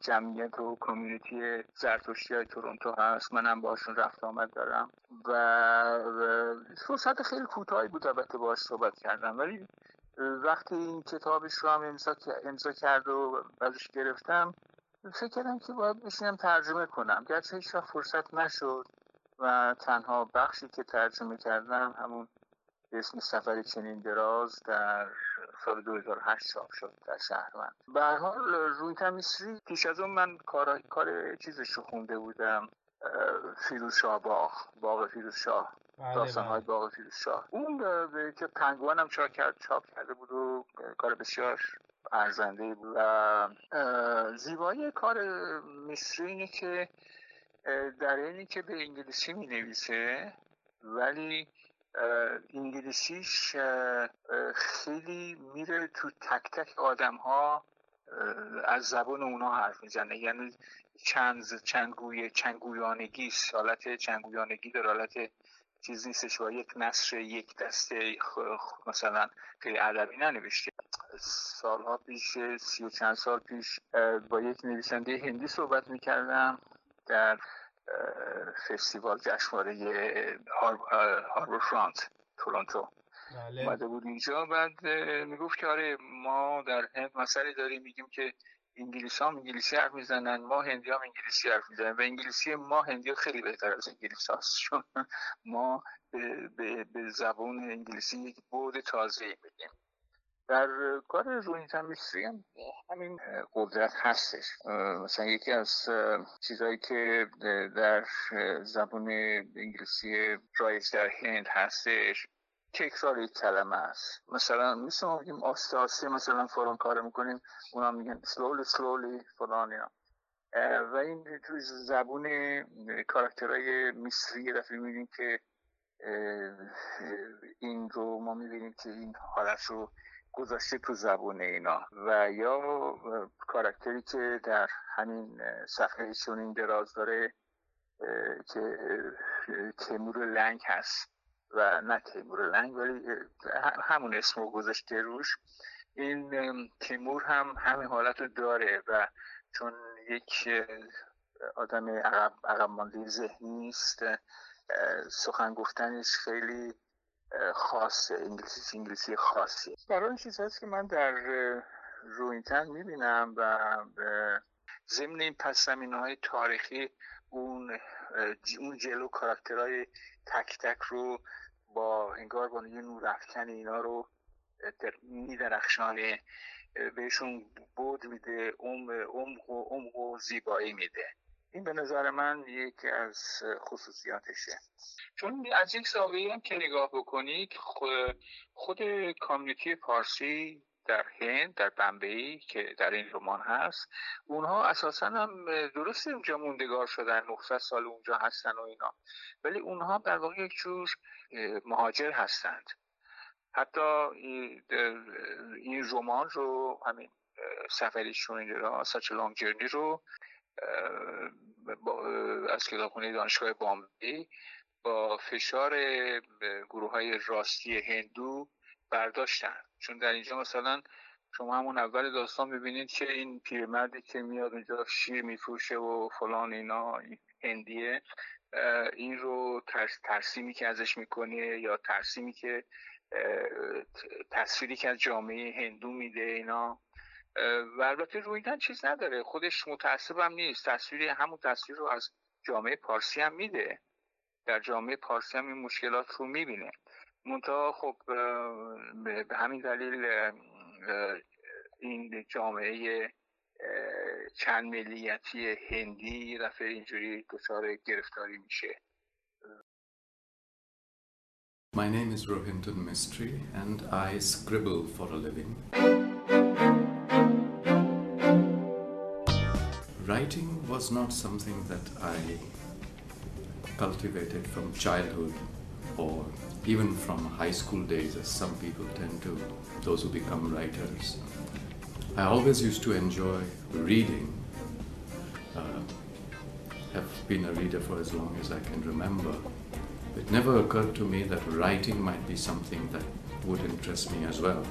Speaker 9: جمعیت و کمیونیتی زرتشتی های تورنتو هست. منم باشون رفت آمد دارم. و فرصت خیلی کوتاهی بود البته باش صحبت کردم. ولی وقتی این کتابش رو هم امضا کرد و ازش گرفتم فکر کردم که باید بشینم ترجمه کنم. گرچه هیچ فرصت نشد و تنها بخشی که ترجمه کردم همون اسم سفر چنین دراز در سال 2008 چاپ شد در شهر من به هر حال رویتن میسری پیش از اون من کار, کار چیزش رو خونده بودم فیروز شاه باغ باغ فیروز شاه بله، داستان های بله. باغ فیروز شاه اون که پنگوان هم چاپ کرد چاپ کرده بود و کار بسیار ارزنده و زیبایی کار مصری اینه که در اینی که به انگلیسی می نویسه ولی انگلیسیش خیلی میره تو تک تک آدم ها از زبان اونا حرف می‌زنه. یعنی چند چندگوی چنگویانگی حالت چنگویانگی در حالت چیز نیستش با یک نصر یک دسته مثلا خیلی ادبی ننوشته سالها پیش سی و چند سال پیش با یک نویسنده هندی صحبت می‌کردم در فستیوال جشنواره هاربر فرانت تورنتو بله. اومده بود اینجا بعد می‌گفت که آره ما در هند مسئله داریم میگیم که انگلیس هم انگلیسی حرف می‌زنن ما هندی هم انگلیسی حرف می‌زنن. و انگلیسی ما هندی خیلی بهتر از انگلیس هست چون ما به, زبان انگلیسی یک بود تازه میدیم در کار روینتن میستری هم همین قدرت هستش. مثلا یکی از چیزهایی که در زبان انگلیسی رایج در هند هستش تکرار یک کلمه است. مثلا مثل ما بگیم آسته آسته مثلا فلان کار می‌کنیم اونا میگن slowly slowly فلان اینا. و این توی زبون کاراکترهای مصری یه دفعه می‌بینیم که این رو ما می‌بینیم که این حالت رو گذاشته تو زبون اینا. و یا کاراکتری که در همین صفحه چون دراز داره که تیمور لنگ هست. و نه تیمور لنگ ولی همون اسم رو گذاشته روش. این تیمور هم همین حالت رو داره و چون یک آدم عقب, عقب مانده ذهنی است سخن گفتنش خیلی خاصه انگلیسی انگلیسی خاصی برای این چیز هست که من در روینتن می‌بینم و ضمن این پس های تاریخی اون اون جلو کاراکترهای تک تک رو با انگار با یه نور اینا رو میدرخشانه بهشون بود میده عمق و عمق و زیبایی میده. این به نظر من یکی از خصوصیاتشه. چون از یک زاویه هم که نگاه بکنید خود کامیونیتی پارسی در هند در بمبئی که در این رمان هست. اونها اساسا هم درست اونجا موندگار شدن 900 سال اونجا هستن و اینا. ولی اونها در واقع یک جور مهاجر هستند. حتی این رمان رو همین سفری شونید را ساچ لانگ جرنی رو از کتابخونه دانشگاه بامبی با فشار گروه های راستی هندو برداشتن. چون در اینجا مثلا شما همون اول داستان ببینید که این پیرمردی که میاد اونجا شیر میفروشه و فلان اینا هندیه این رو ترسیمی که ازش می‌کنه یا ترسیمی که تصویری که از جامعه هندو میده اینا. و البته رویدن چیز نداره. خودش متعصبم نیست. تصویری همون تصویر رو از جامعه پارسی هم میده. در جامعه پارسی هم این مشکلات رو می‌بینه. منتها خب به همین دلیل این جامعه چند ملیتی هندی دفعه اینجوری دچار گرفتاری میشه
Speaker 10: My name is Rohinton Mistry and I scribble for a living. Writing was not something that I cultivated from childhood or even from high school days, as some people tend to, those who become writers. I always used to enjoy reading. Uh, have been a reader for as long as I can remember. It never occurred to me that writing might be something that would interest me as well.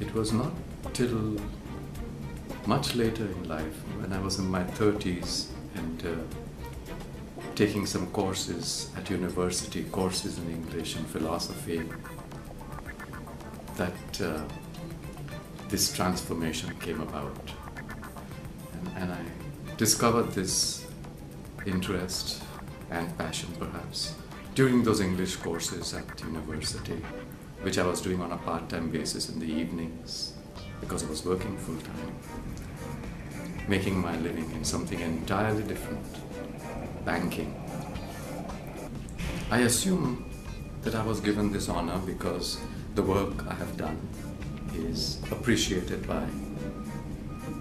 Speaker 10: It was not till much later in life, when I was in my 30s and uh, taking some courses at university, courses in English and philosophy, that uh, this transformation came about. And, and I discovered this interest and passion perhaps during those English courses at university, which I was doing on a part time basis in the evenings because I was working full time, making my living in something entirely different banking. I assume that I was given this honor because the work I have done is appreciated by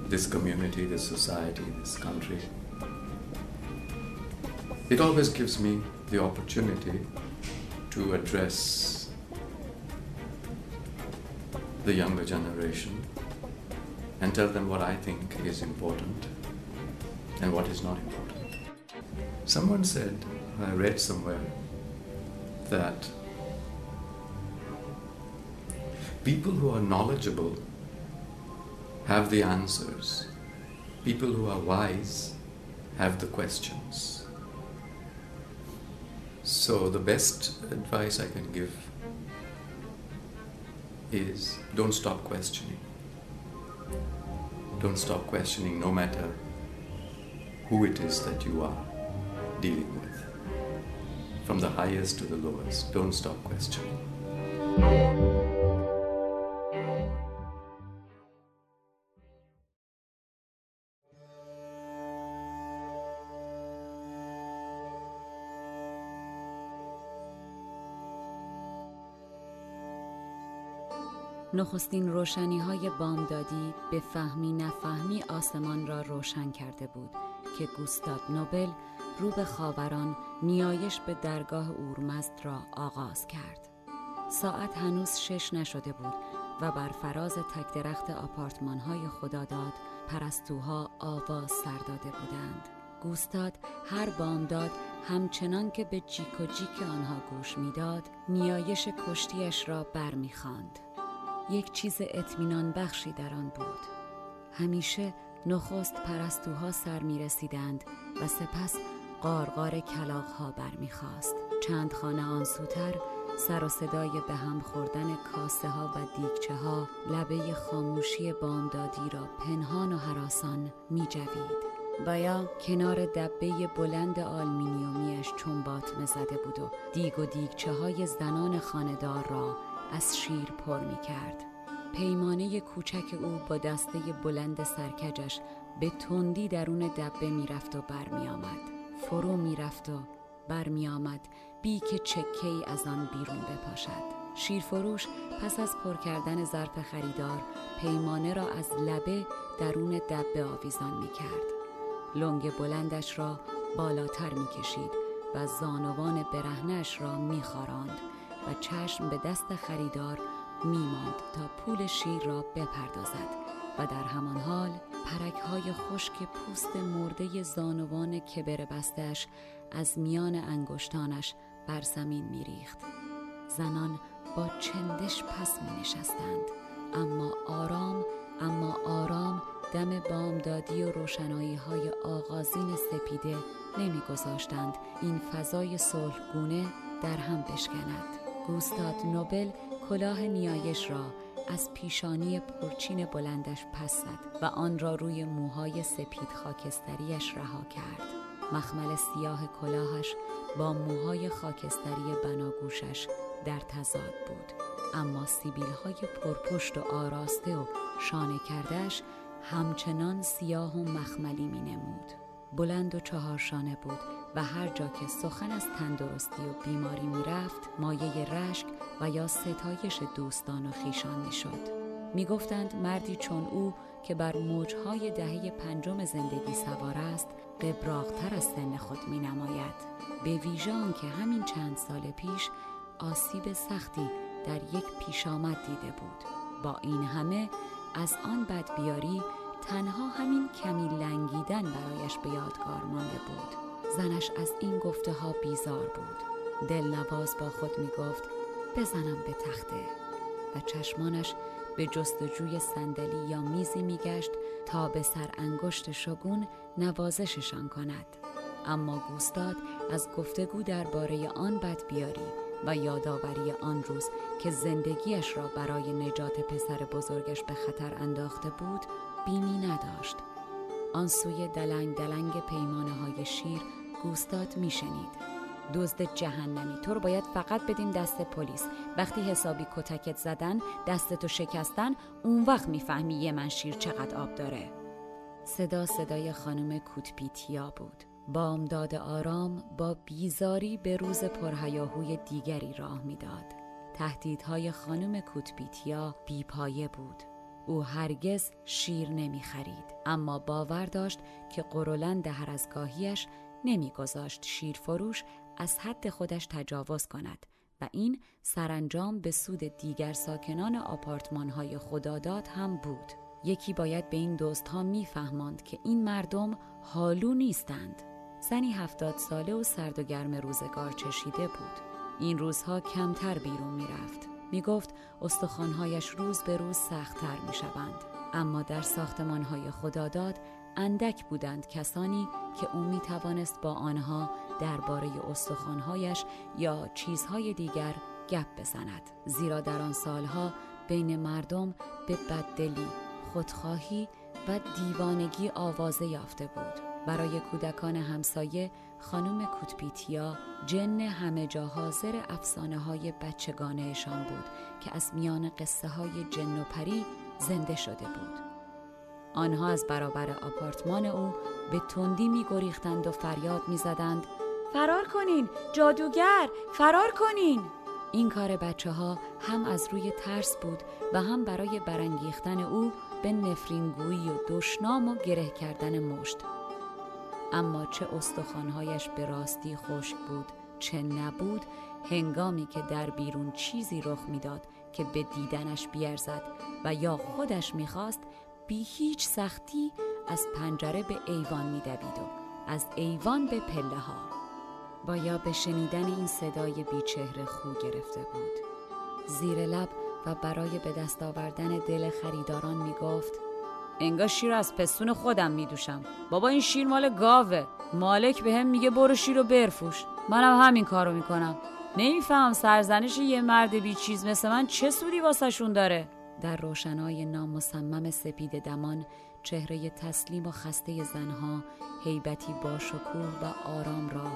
Speaker 10: this community, this society, this country. It always gives me the opportunity to address the younger generation and tell them what I think is important and what is not important. Someone said, I read somewhere, that people who are knowledgeable have the answers, people who are wise have the questions. So, the best advice I can give is don't stop questioning. Don't stop questioning no matter who it is that you are dealing with. From the highest to the lowest, don't stop questioning.
Speaker 8: نخستین روشنی های بامدادی به فهمی نفهمی آسمان را روشن کرده بود که گوستاد نوبل رو به خاوران نیایش به درگاه اورمزد را آغاز کرد. ساعت هنوز شش نشده بود و بر فراز تک درخت آپارتمان های خداداد پرستوها آواز سر داده بودند. گوستاد هر بامداد همچنان که به جیک و جیک آنها گوش می‌داد نیایش کشتیش را برمیخواند. یک چیز اطمینان بخشی در آن بود. همیشه نخست پرستوها سر می رسیدند و سپس قارقار کلاق ها برمیخواست چند خانه آنسوتر سر و صدای به هم خوردن کاسه ها و دیگچه ها لبه خاموشی بامدادی را پنهان و حراسان می جوید. و یا کنار دبه بلند آلمینیومیش چون باطمه زده بود و دیگ و دیگچه های زنان خاندار را از شیر پر می کرد. پیمانه کوچک او با دسته بلند سرکجش به تندی درون دبه می‌رفت و برمیآمد فرو می‌رفت و برمیآمد بی که چکه از آن بیرون بپاشد شیرفروش پس از پر کردن ظرف خریدار پیمانه را از لبه درون دبه آویزان می کرد. لنگ بلندش را بالاتر می کشید و زانوان برهنش را می خاراند و چشم به دست خریدار می ماند تا پول شیر را بپردازد و در همان حال پرک های خشک پوست مرده زانوان کبر بستش از میان انگشتانش بر زمین می ریخت. زنان با چندش پس می نشستند اما آرام اما آرام دم بامدادی و روشنایی های آغازین سپیده نمیگذاشتند. این فضای صلحگونه در هم بشکند. گوستاد نوبل کلاه نیایش را از پیشانی پرچین بلندش پس زد و آن را روی موهای سپید خاکستریش رها کرد. مخمل سیاه کلاهش با موهای خاکستری بناگوشش در تضاد بود. اما سیبیل های پرپشت و آراسته و شانه کردش همچنان سیاه و مخملی می نمود. بلند و چهارشانه بود. و هر جا که سخن از تندرستی و بیماری می رفت مایه رشک و یا ستایش دوستان و خیشان می گفتند مردی چون او که بر موجهای دهه پنجم زندگی سوار است قبراغتر از سن خود می نماید. به ویژه که همین چند سال پیش آسیب سختی در یک پیشامد دیده بود. با این همه از آن بدبیاری تنها همین کمی لنگیدن برایش به یادگار مانده بود. زنش از این گفته ها بیزار بود. دلنواز با خود می گفت بزنم به تخته. و چشمانش به جستجوی صندلی یا میزی میگشت تا به سر انگشت شگون نوازششان کند. اما گوستاد از گفتگو درباره آن بدبیاری و یادآوری آن روز که زندگیش را برای نجات پسر بزرگش به خطر انداخته بود بیمی نداشت. آن سوی دلنگ دلنگ پیمانه های شیر گوستاد میشنید. دزد جهنمی. تو رو باید فقط بدیم دست پلیس. وقتی حسابی کتکت زدن دستتو شکستن اون وقت می‌فهمی یه من شیر چقدر آب داره. صدا صدای خانم کوتپیتیا بود. بامداد آرام با بیزاری به روز پرهیاهوی دیگری راه می‌داد. تهدیدهای خانم کوتپیتیا بیپایه بود. او هرگز شیر نمی خرید اما باور داشت که قرولند هر از گاهیش نمیگذاشت شیر فروش از حد خودش تجاوز کند و این سرانجام به سود دیگر ساکنان آپارتمان های خداداد هم بود. یکی باید به این دوست ها میفهماند که این مردم حالو نیستند زنی هفتاد ساله و سرد و گرم روزگار چشیده بود این روزها کمتر بیرون می رفت می گفت استخوانهایش روز به روز سختتر می شوند. اما در ساختمانهای خداداد اندک بودند کسانی که او می توانست با آنها درباره استخوانهایش یا چیزهای دیگر گپ بزند زیرا در آن سالها بین مردم به بددلی خودخواهی و دیوانگی آوازه یافته بود برای کودکان همسایه خانم کوتپیتیا جن همه جا حاضر افسانه های بچگانهشان بود که از میان قصه های جن و پری زنده شده بود. آنها از برابر آپارتمان او به تندی می گریختند و فریاد می زدند فرار کنین جادوگر فرار کنین. این کار بچه ها هم از روی ترس بود و هم برای برانگیختن او به نفرینگویی و دشنام و گره کردن مشت. اما چه استخوانهایش به راستی خشک بود چه نبود هنگامی که در بیرون چیزی رخ می‌داد که به دیدنش بیارزد و یا خودش می‌خواست بی هیچ سختی از پنجره به ایوان میدوید و از ایوان به پله ها. با یا به شنیدن این صدای بیچهره خو گرفته بود. زیر لب و برای به دست آوردن دل خریداران می‌گفت انگار شیر از پستون خودم میدوشم. بابا این شیر مال گاوه. مالک به هم میگه برو شیر رو برفوش منم همین کارو می‌کنم. نمیفهم سرزنش یه مرد بی چیز مثل من چه سودی واسهشون داره. در روشنای نامصمم سپید دمان چهره تسلیم و خسته زنها هیبتی با شکوه و آرام را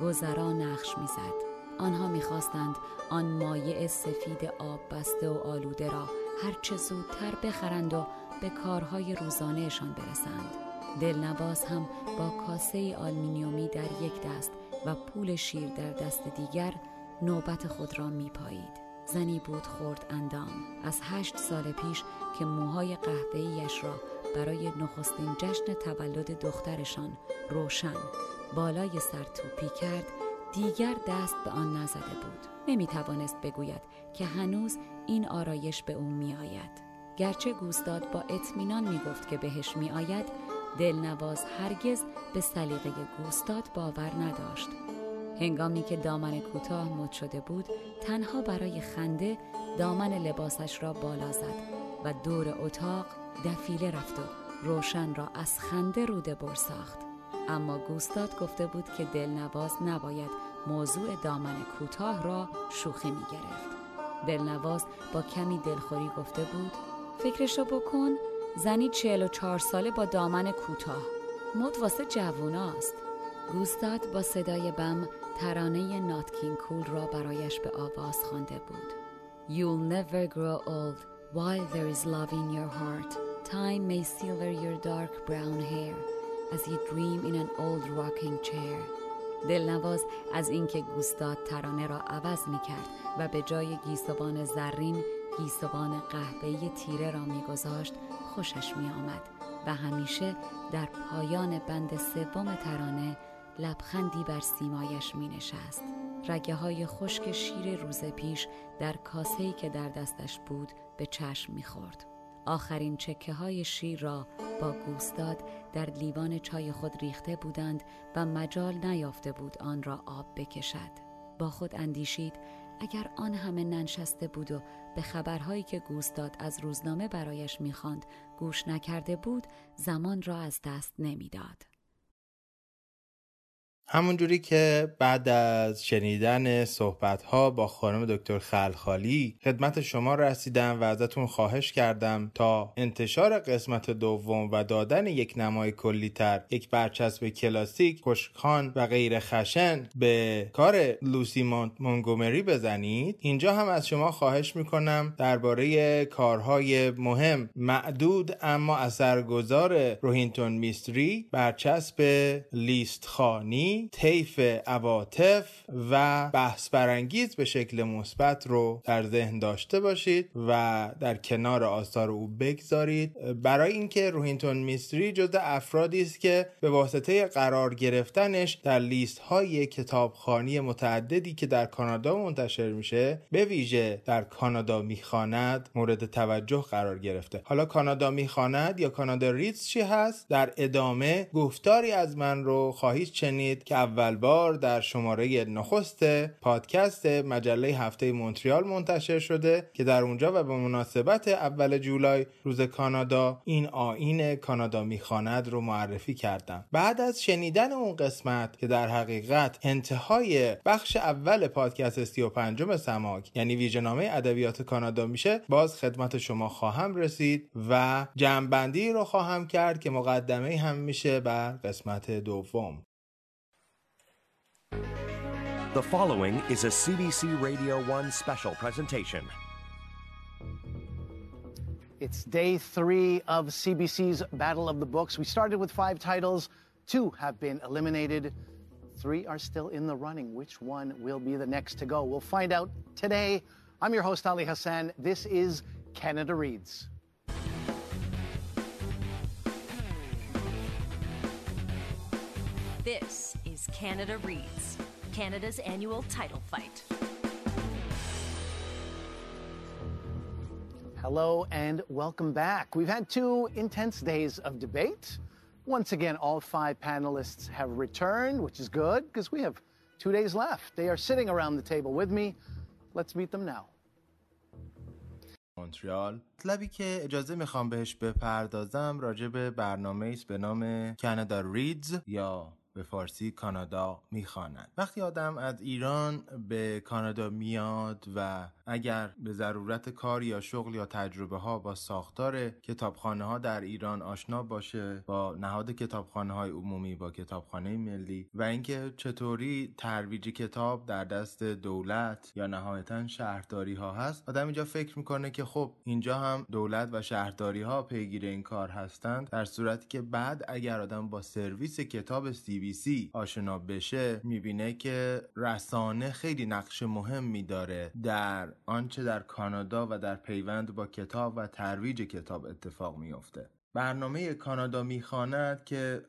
Speaker 8: گذرا نقش می‌زد. آنها می‌خواستند آن مایع سفید آب بسته و آلوده را هرچه زودتر بخرند و به کارهای روزانهشان برسند. دلنواز هم با کاسه آلمینیومی در یک دست و پول شیر در دست دیگر نوبت خود را میپایید. زنی بود خورد اندام. از هشت سال پیش که موهای قهوه‌ایش را برای نخستین جشن تولد دخترشان روشن بالای سر توپی کرد دیگر دست به آن نزده بود. نمی توانست بگوید که هنوز این آرایش به او می آید گرچه گوستاد با اطمینان می گفت که بهش می آید دلنواز هرگز به سلیقه گوستاد باور نداشت. هنگامی که دامن کوتاه مد شده بود تنها برای خنده دامن لباسش را بالا زد و دور اتاق دفیله رفت و روشن را از خنده روده برساخت اما گوستاد گفته بود که دلنواز نباید موضوع دامن کوتاه را شوخی می گرفت. دلنواز با کمی دلخوری گفته بود فکرشو بکن زنی چهل و چهار ساله با دامن کوتاه. مد واسه جووناست گوستاد با صدای بم ترانه ناتکین کول را برایش به آواز خوانده بود. You'll never grow old while there is love in your heart. Time may silver your dark brown hair as you dream in an old rocking chair. دلنواز از اینکه گوستاد ترانه را عوض می کرد و به جای گیسوان زرین گیسوان قهوه‌ای تیره را میگذاشت خوشش می آمد و همیشه در پایان بند سوم ترانه لبخندی بر سیمایش می نشست. رگه های خشک شیر روز پیش در کاسهی که در دستش بود به چشم می خورد. آخرین چکه های شیر را با گوستاد در لیوان چای خود ریخته بودند و مجال نیافته بود آن را آب بکشد. با خود اندیشید اگر آن همه ننشسته بود و به خبرهایی که گوستاد از روزنامه برایش می‌خواند گوش نکرده بود زمان را از دست نمی‌داد.
Speaker 1: همونجوری که بعد از شنیدن صحبت ها با خانم دکتر خلخالی خدمت شما رسیدم و ازتون خواهش کردم تا انتشار قسمت دوم و دادن یک نمای کلی تر یک برچسب کلاسیک خوشخان و غیر خشن به کار لوسی مونگومری بزنید. اینجا هم از شما خواهش می‌کنم درباره کارهای مهم معدود اما اثرگذار روهینتون میستری برچسب لیست طیف عواطف و بحث برانگیز به شکل مثبت رو در ذهن داشته باشید و در کنار آثار او بگذارید. برای اینکه روهینتون میستری جز افرادی است که به واسطه قرار گرفتنش در لیست های کتابخانی متعددی که در کانادا منتشر میشه به ویژه در کانادا می‌خواند مورد توجه قرار گرفته. حالا کانادا می‌خواند یا کانادا ریتز چی هست؟ در ادامه گفتاری از من رو خواهید شنید که اول بار در شماره نخست پادکست مجله هفته مونتریال منتشر شده که در اونجا و به مناسبت اول جولای روز کانادا این آین کانادا می‌خواند رو معرفی کردم. بعد از شنیدن اون قسمت که در حقیقت انتهای بخش اول پادکست 35 سماک یعنی ویژهنامه ادبیات کانادا میشه باز خدمت شما خواهم رسید و جمعبندی رو خواهم کرد که مقدمه هم میشه بر قسمت دوم.
Speaker 11: The following is a CBC Radio 1 special presentation.
Speaker 12: It's day three of CBC's Battle of the Books. We started with five titles, two have been eliminated, three are still in the running. Which one will be the next to go? We'll find out today. I'm your host, Ali Hassan. This is Canada Reads.
Speaker 13: This is Canada Reads. Canada's annual title fight.
Speaker 12: Hello and welcome back. We've had two intense days of debate. Once again, all five panelists have returned, which is good because we have two days left. They are sitting around the table with me. Let's meet them now.
Speaker 1: مونترال طلبی که اجازه میخوام بهش بپردازم راجع به برنامه است به نام کانادا ریدز یا
Speaker 7: به فارسی کانادا می‌خواند. وقتی آدم از ایران به کانادا میاد و اگر به ضرورت کار یا شغل یا تجربه ها با ساختار کتابخانه ها در ایران آشنا باشه با نهاد کتابخانه های عمومی با کتابخانه ملی و اینکه چطوری ترویج کتاب در دست دولت یا نهایتا شهرداری ها هست آدم اینجا فکر می‌کنه که خب اینجا هم دولت و شهرداری ها پیگیر این کار هستند در صورتی که بعد اگر آدم با سرویس کتاب سی آشنا بشه می‌بینه که رسانه خیلی نقش مهمی داره در آنچه در کانادا و در پیوند با کتاب و ترویج کتاب اتفاق میافته. برنامه کانادا می‌خواند که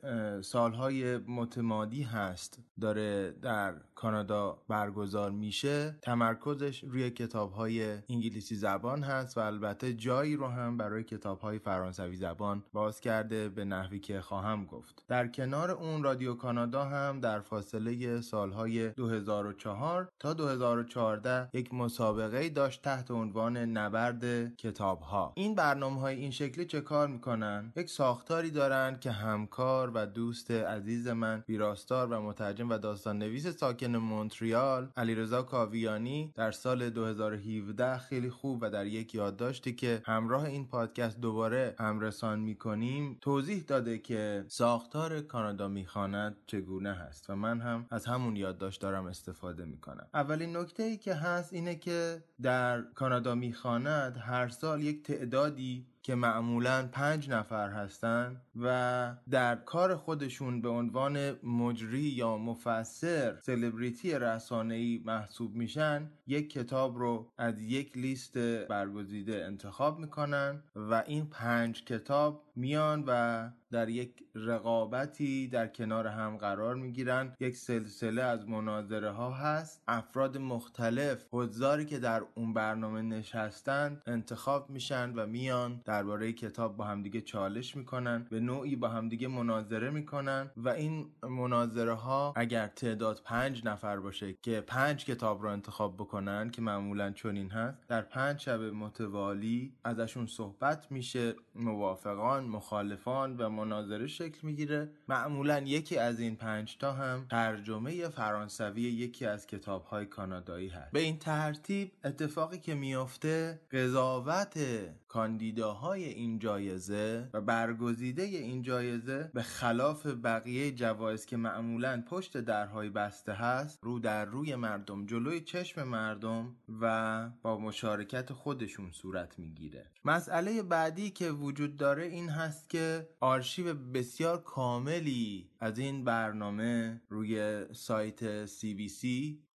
Speaker 7: سالهای متمادی هست داره در کانادا برگزار میشه. تمرکزش روی کتاب های انگلیسی زبان هست و البته جایی رو هم برای کتاب های فرانسوی زبان باز کرده به نحوی که خواهم گفت. در کنار اون رادیو کانادا هم در فاصله سالهای 2004 تا 2014 یک مسابقه داشت تحت عنوان نبرد کتاب ها این برنامه های این شکلی چه کار می‌کنن؟ یک ساختاری دارن که همکار و دوست عزیز من ویراستار و مترجم و داستان نویس ساکن مونتریال علیرضا کاویانی در سال 2017 خیلی خوب و در یک یادداشتی که همراه این پادکست دوباره همرسان می‌کنیم توضیح داده که ساختار کانادا می‌خواند چگونه هست و من هم از همون یادداشت دارم استفاده می‌کنم. اولین نکته ای که هست اینه که در کانادا می‌خواند هر سال یک تعدادی که معمولا پنج نفر هستند و در کار خودشون به عنوان مجری یا مفسر سلبریتی رسانه‌ای محسوب میشن یک کتاب رو از یک لیست برگزیده انتخاب می‌کنن و این پنج کتاب میان و در یک رقابتی در کنار هم قرار می‌گیرن. یک سلسله از مناظره ها هست. افراد مختلف حضاری که در اون برنامه نشستند انتخاب میشن و میان درباره کتاب با همدیگه چالش می‌کنن. به نوعی با همدیگه مناظره می‌کنن و این مناظره ها اگر تعداد پنج نفر باشه که پنج کتاب رو انتخاب بکنن که معمولا چنین هست در پنج شب متوالی ازشون صحبت میشه موافقان مخالفان و مناظره شکل می‌گیره. معمولا یکی از این پنج تا هم ترجمه فرانسوی یکی از کتاب های کانادایی هست. به این ترتیب اتفاقی که میافته قضاوت کاندیداهای این جایزه و برگزیده این جایزه به خلاف بقیه جوایز که معمولا پشت درهای بسته هست رو در روی مردم جلوی چشم مردم و با مشارکت خودشون صورت می‌گیره. مسئله بعدی که وجود داره این هست که آرشیو بسیار کاملی از این برنامه روی سایت CBC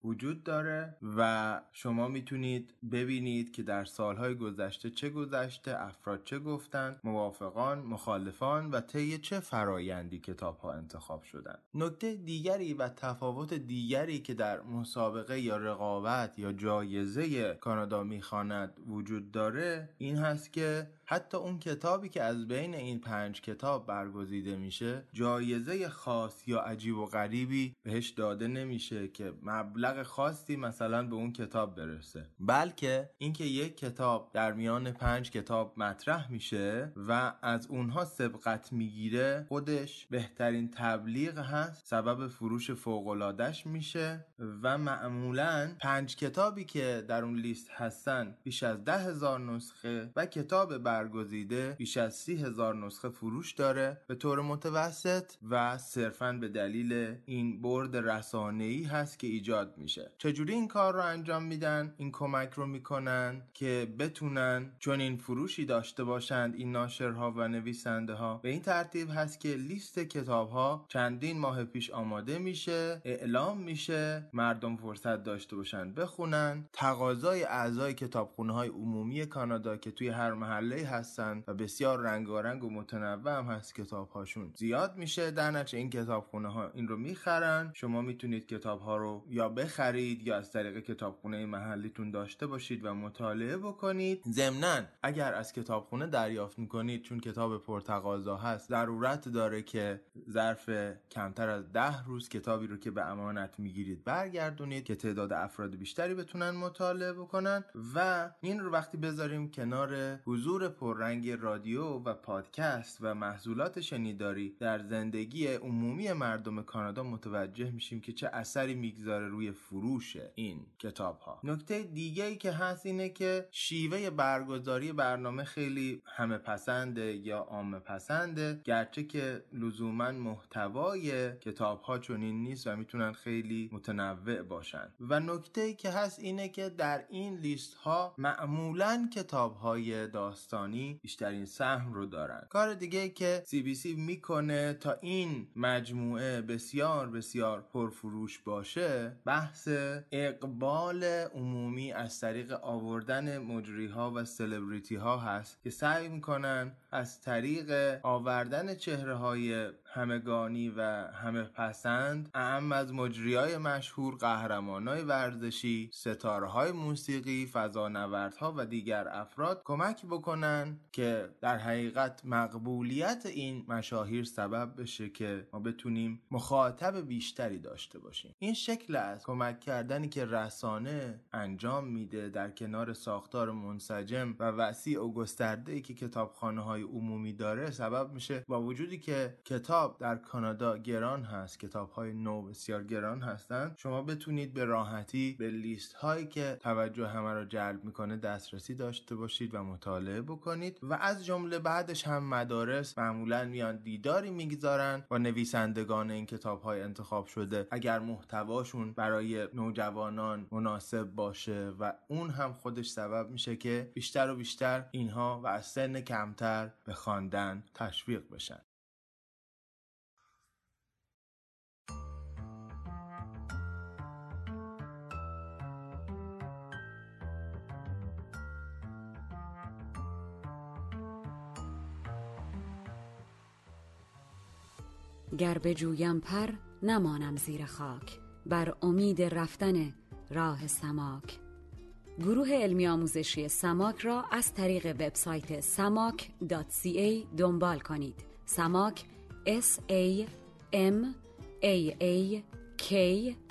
Speaker 7: وجود داره و شما می‌تونید ببینید که در سالهای گذشته چه گذشته افراد چه گفتند موافقان مخالفان و طی چه فرایندی کتاب ها انتخاب شدن نکته دیگری و تفاوت دیگری که در مسابقه یا رقابت یا جایزه کانادا می‌خواند وجود داره این هست که حتی اون کتابی که از بین این پنج کتاب برگزیده میشه جایزه خاص یا عجیب و غریبی بهش داده نمیشه که مبلغ خاصی مثلا به اون کتاب برسه. بلکه اینکه یک کتاب در میان پنج کتاب مطرح میشه و از اونها سبقت می‌گیره خودش بهترین تبلیغ هست. سبب فروش فوقلادش میشه و معمولا پنج کتابی که در اون لیست هستن بیش از ده هزار نسخه و کتاب برگزیده بیش از سی هزار نسخه فروش داره. به طور متوسط و صرفا به دلیل این برد رسانه‌ای هست که ایجاد میشه. چجوری این کار رو انجام میدن؟ این کمک رو می‌کنن که بتونن چون این فروشی داشته باشند این ناشرها و نویسنده ها به این ترتیب هست که لیست کتاب ها چندین ماه پیش آماده میشه اعلام میشه مردم فرصت داشته باشن بخونن. تقاضای اعضای کتابخونه های عمومی کانادا که توی هر محله هستن و بسیار رنگارنگ و متنوع هم هست کتاب هاشون زیاد میشه در نتیجه این کتابخونه ها این رو می‌خرن. شما می‌تونید کتاب ها رو یا بخرید یا از طریق کتابخونه محلیتون داشته باشید و مطالعه بکنید. ضمنا اگر از کتابخونه دریافت می‌کنید چون کتاب پرتقاضا هست ضرورت داره که ظرف کمتر از ده روز کتابی رو که به امانت می‌گیرید برگردونید که تعداد افراد بیشتری بتونن مطالعه بکنن. و این رو وقتی بذاریم کنار حضور پررنگ رادیو و پادکست و محصولات شنیداری در زندگی عمومی مردم کانادا متوجه میشیم که چه اثری می‌گذاره روی فروش این کتاب ها نکته دیگه ای که هست اینه که شیوه برگزاری برنامه خیلی همه پسنده یا عام پسنده گرچه که لزوما محتوای کتاب ها چنین نیست و می‌تونن خیلی متنوع باشن. و نکته ای که هست اینه که در این لیست ها معمولا کتاب های داستانی بیشترین سهم رو دارن. کار دیگه که CBC می‌کنه تا این مجموعه بسیار بسیار پرفروش باشه بحث اقبال عمومی از طریق آوردن مجری ها و سلبریتی ها هست که سعی می‌کنن از طریق آوردن چهره های همگانی و همه پسند اهم از مجری های مشهور قهرمان های ورزشی ستاره های موسیقی فضانوردها و دیگر افراد کمک بکنن که در حقیقت مقبولیت این مشاهیر سبب بشه که ما بتونیم مخاطب بیشتری داشته باشیم. این شکل از کمک کردنی که رسانه انجام میده در کنار ساختار منسجم و وسیع و گسترده ای که کتابخانه های عمومی داره سبب میشه با وجودی که کتاب در کانادا گران هست کتاب های نو بسیار گران هستند شما بتونید به راحتی به لیست هایی که توجه همه را جلب می‌کنه دسترسی داشته باشید و مطالعه بکنید و از جمله بعدش هم مدارس معمولا میان دیداری می‌گذارن با نویسندگان این کتاب های انتخاب شده. اگر محتواشون برای نوجوانان مناسب باشه و اون هم خودش سبب میشه که بیشتر و بیشتر اینها و از سن کمتر به خواندن تشویق بشن.
Speaker 8: گر بجویم پر نمانم زیر خاک. بر امید رفتن راه سماک. گروه علمی آموزشی سماک را از طریق وبسایت samak.ca دنبال کنید. سماک s a m a a k.ca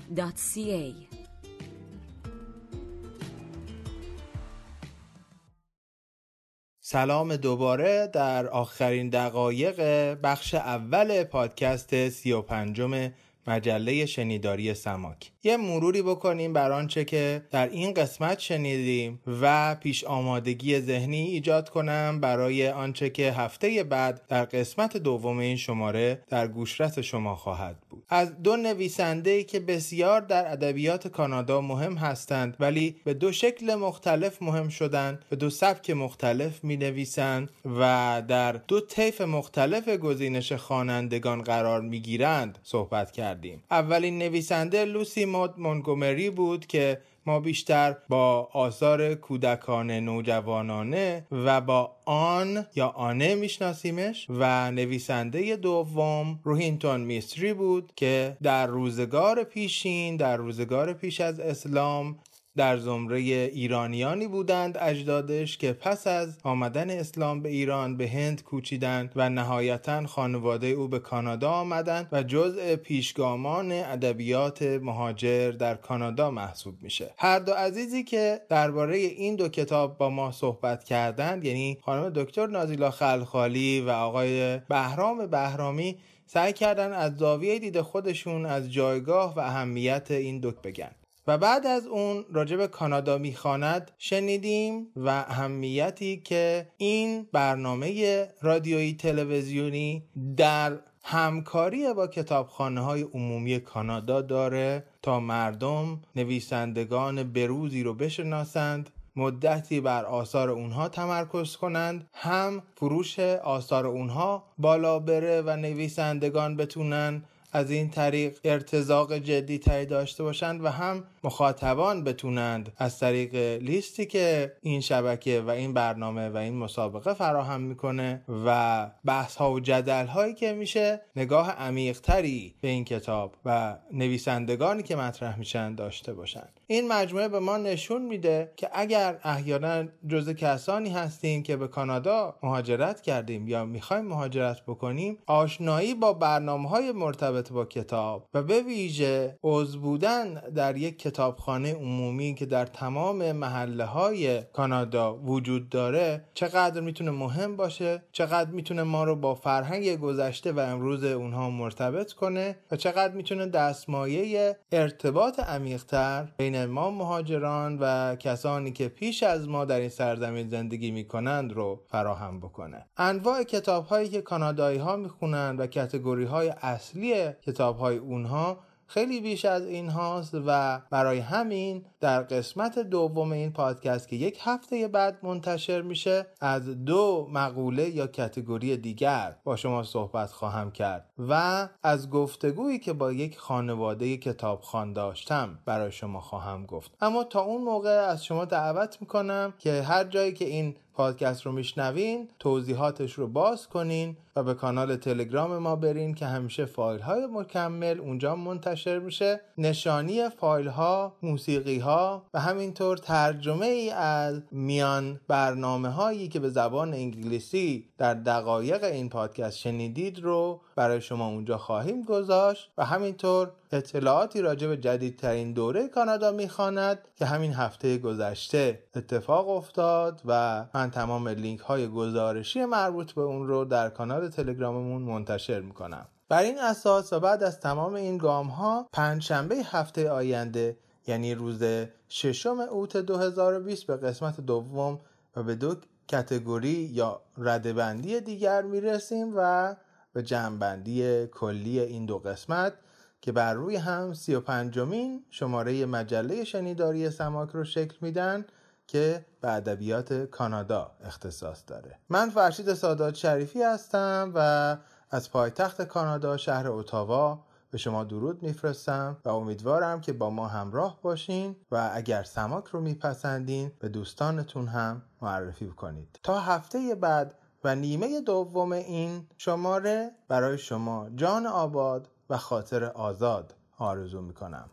Speaker 7: سلام دوباره در آخرین دقایق بخش اول پادکست سی و پنجم مجله شنیداری سماک. یه مروری بکنیم بر آنچه که در این قسمت شنیدیم و پیش آمادگی ذهنی ایجاد کنم برای آنچه که هفته بعد در قسمت دوم این شماره در گوشرس شما خواهد بود. از دو نویسنده که بسیار در ادبیات کانادا مهم هستند ولی به دو شکل مختلف مهم شدند به دو سبک مختلف می نویسند و در دو طیف مختلف گزینش خوانندگان قرار می گیرند صحبت کردیم. اولین نویسنده لوسی مود مونگومری بود که ما بیشتر با آثار کودکان نوجوانانه و با آن یا آنه میشناسیمش و نویسنده دوم روهینتون میستری بود که در روزگار پیشین در روزگار پیش از اسلام در زمره ایرانیانی بودند اجدادش که پس از آمدن اسلام به ایران به هند کوچیدند و نهایتا خانواده او به کانادا آمدند و جزء پیشگامان ادبیات مهاجر در کانادا محسوب میشه. هر دو عزیزی که درباره این دو کتاب با ما صحبت کردند یعنی خانم دکتر نازیلا خلخالی و آقای بهرام بهرامی سعی کردن از زاویه دید خودشون از جایگاه و اهمیت این دو بگن. و بعد از اون راجب کانادا می‌خواند شنیدیم و اهمیتی که این برنامه رادیویی تلویزیونی در همکاری با کتابخانه های عمومی کانادا داره تا مردم نویسندگان بروزی رو بشناسند مدتی بر آثار اونها تمرکز کنند هم فروش آثار اونها بالا بره و نویسندگان بتونن از این طریق ارتزاق جدی تری داشته باشند و هم
Speaker 1: مخاطبان بتونند از طریق لیستی که این شبکه و این برنامه و این مسابقه فراهم می‌کنه و بحث ها و جدل هایی که میشه نگاه عمیق تری به این کتاب و نویسندگانی که مطرح میشن داشته باشن. این مجموعه به ما نشون میده که اگر احیانا جز کسانی هستیم که به کانادا مهاجرت کردیم یا می‌خوایم مهاجرت بکنیم آشنایی با برنامه های مرتبط با کتاب و به ویژه عضو بودن در یک کتابخانه عمومی که در تمام محله های کانادا وجود داره چقدر می‌تونه مهم باشه چقدر می‌تونه ما رو با فرهنگ گذشته و امروز اونها مرتبط کنه و چقدر می‌تونه دستمایه ارتباط عمیقتر بین ما مهاجران و کسانی که پیش از ما در این سرزمین زندگی می‌کنند رو فراهم بکنه. انواع کتاب هایی که کانادایی ها می‌خونند و کتگوری های اصلی کتاب های اونها خیلی بیش از این هاست و برای همین در قسمت دوم این پادکست که یک هفته بعد منتشر میشه از دو مقوله یا کتگوری دیگر با شما صحبت خواهم کرد و از گفتگویی که با یک خانواده کتابخوان داشتم برای شما خواهم گفت. اما تا اون موقع از شما دعوت می‌کنم که هر جایی که این پادکست رو میشنوین توضیحاتش رو باز کنین و به کانال تلگرام ما برین که همیشه فایل های مکمل اونجا منتشر میشه. نشانی فایل ها موسیقی ها و همینطور ترجمه ای از میان برنامه هایی که به زبان انگلیسی در دقایق این پادکست شنیدید رو برای شما اونجا خواهیم گذاشت و همینطور اطلاعاتی راجع به جدیدترین دوره کانادا می‌خواند که همین هفته گذشته اتفاق افتاد و من تمام لینک های گزارشی مربوط به اون رو در کانال تلگراممون منتشر می‌کنم. بر این اساس و بعد از تمام این گام ها پنج شنبه هفته آینده یعنی روز ششم اوت 2020 به قسمت دوم و به دو کتگوری یا ردبندی دیگر می‌رسیم و به جمعبندی کلی این دو قسمت که بر روی هم سی و پنجمین شماره مجله شنیداری سماک رو شکل میدن که به ادبیات کانادا اختصاص داره. من فرشید سادات شریفی هستم و از پایتخت کانادا شهر اتاوا به شما درود میفرستم و امیدوارم که با ما همراه باشین و اگر سماک رو میپسندین به دوستانتون هم معرفی کنید تا هفته بعد و نیمه دوم این شماره برای شما جان آباد و خاطر آزاد آرزو می‌کنم.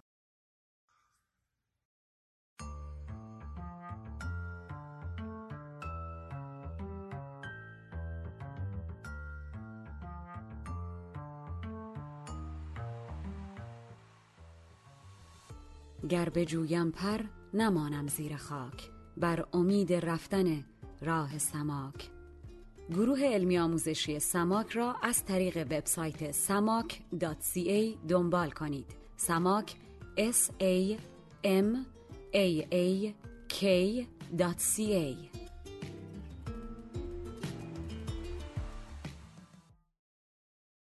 Speaker 8: گر بجویم پر نمانم زیر خاک بر امید رفتن راه سماک. گروه علمی آموزشی سماک را از طریق وبسایت samak.ca دنبال کنید. سماک s a m a a k.ca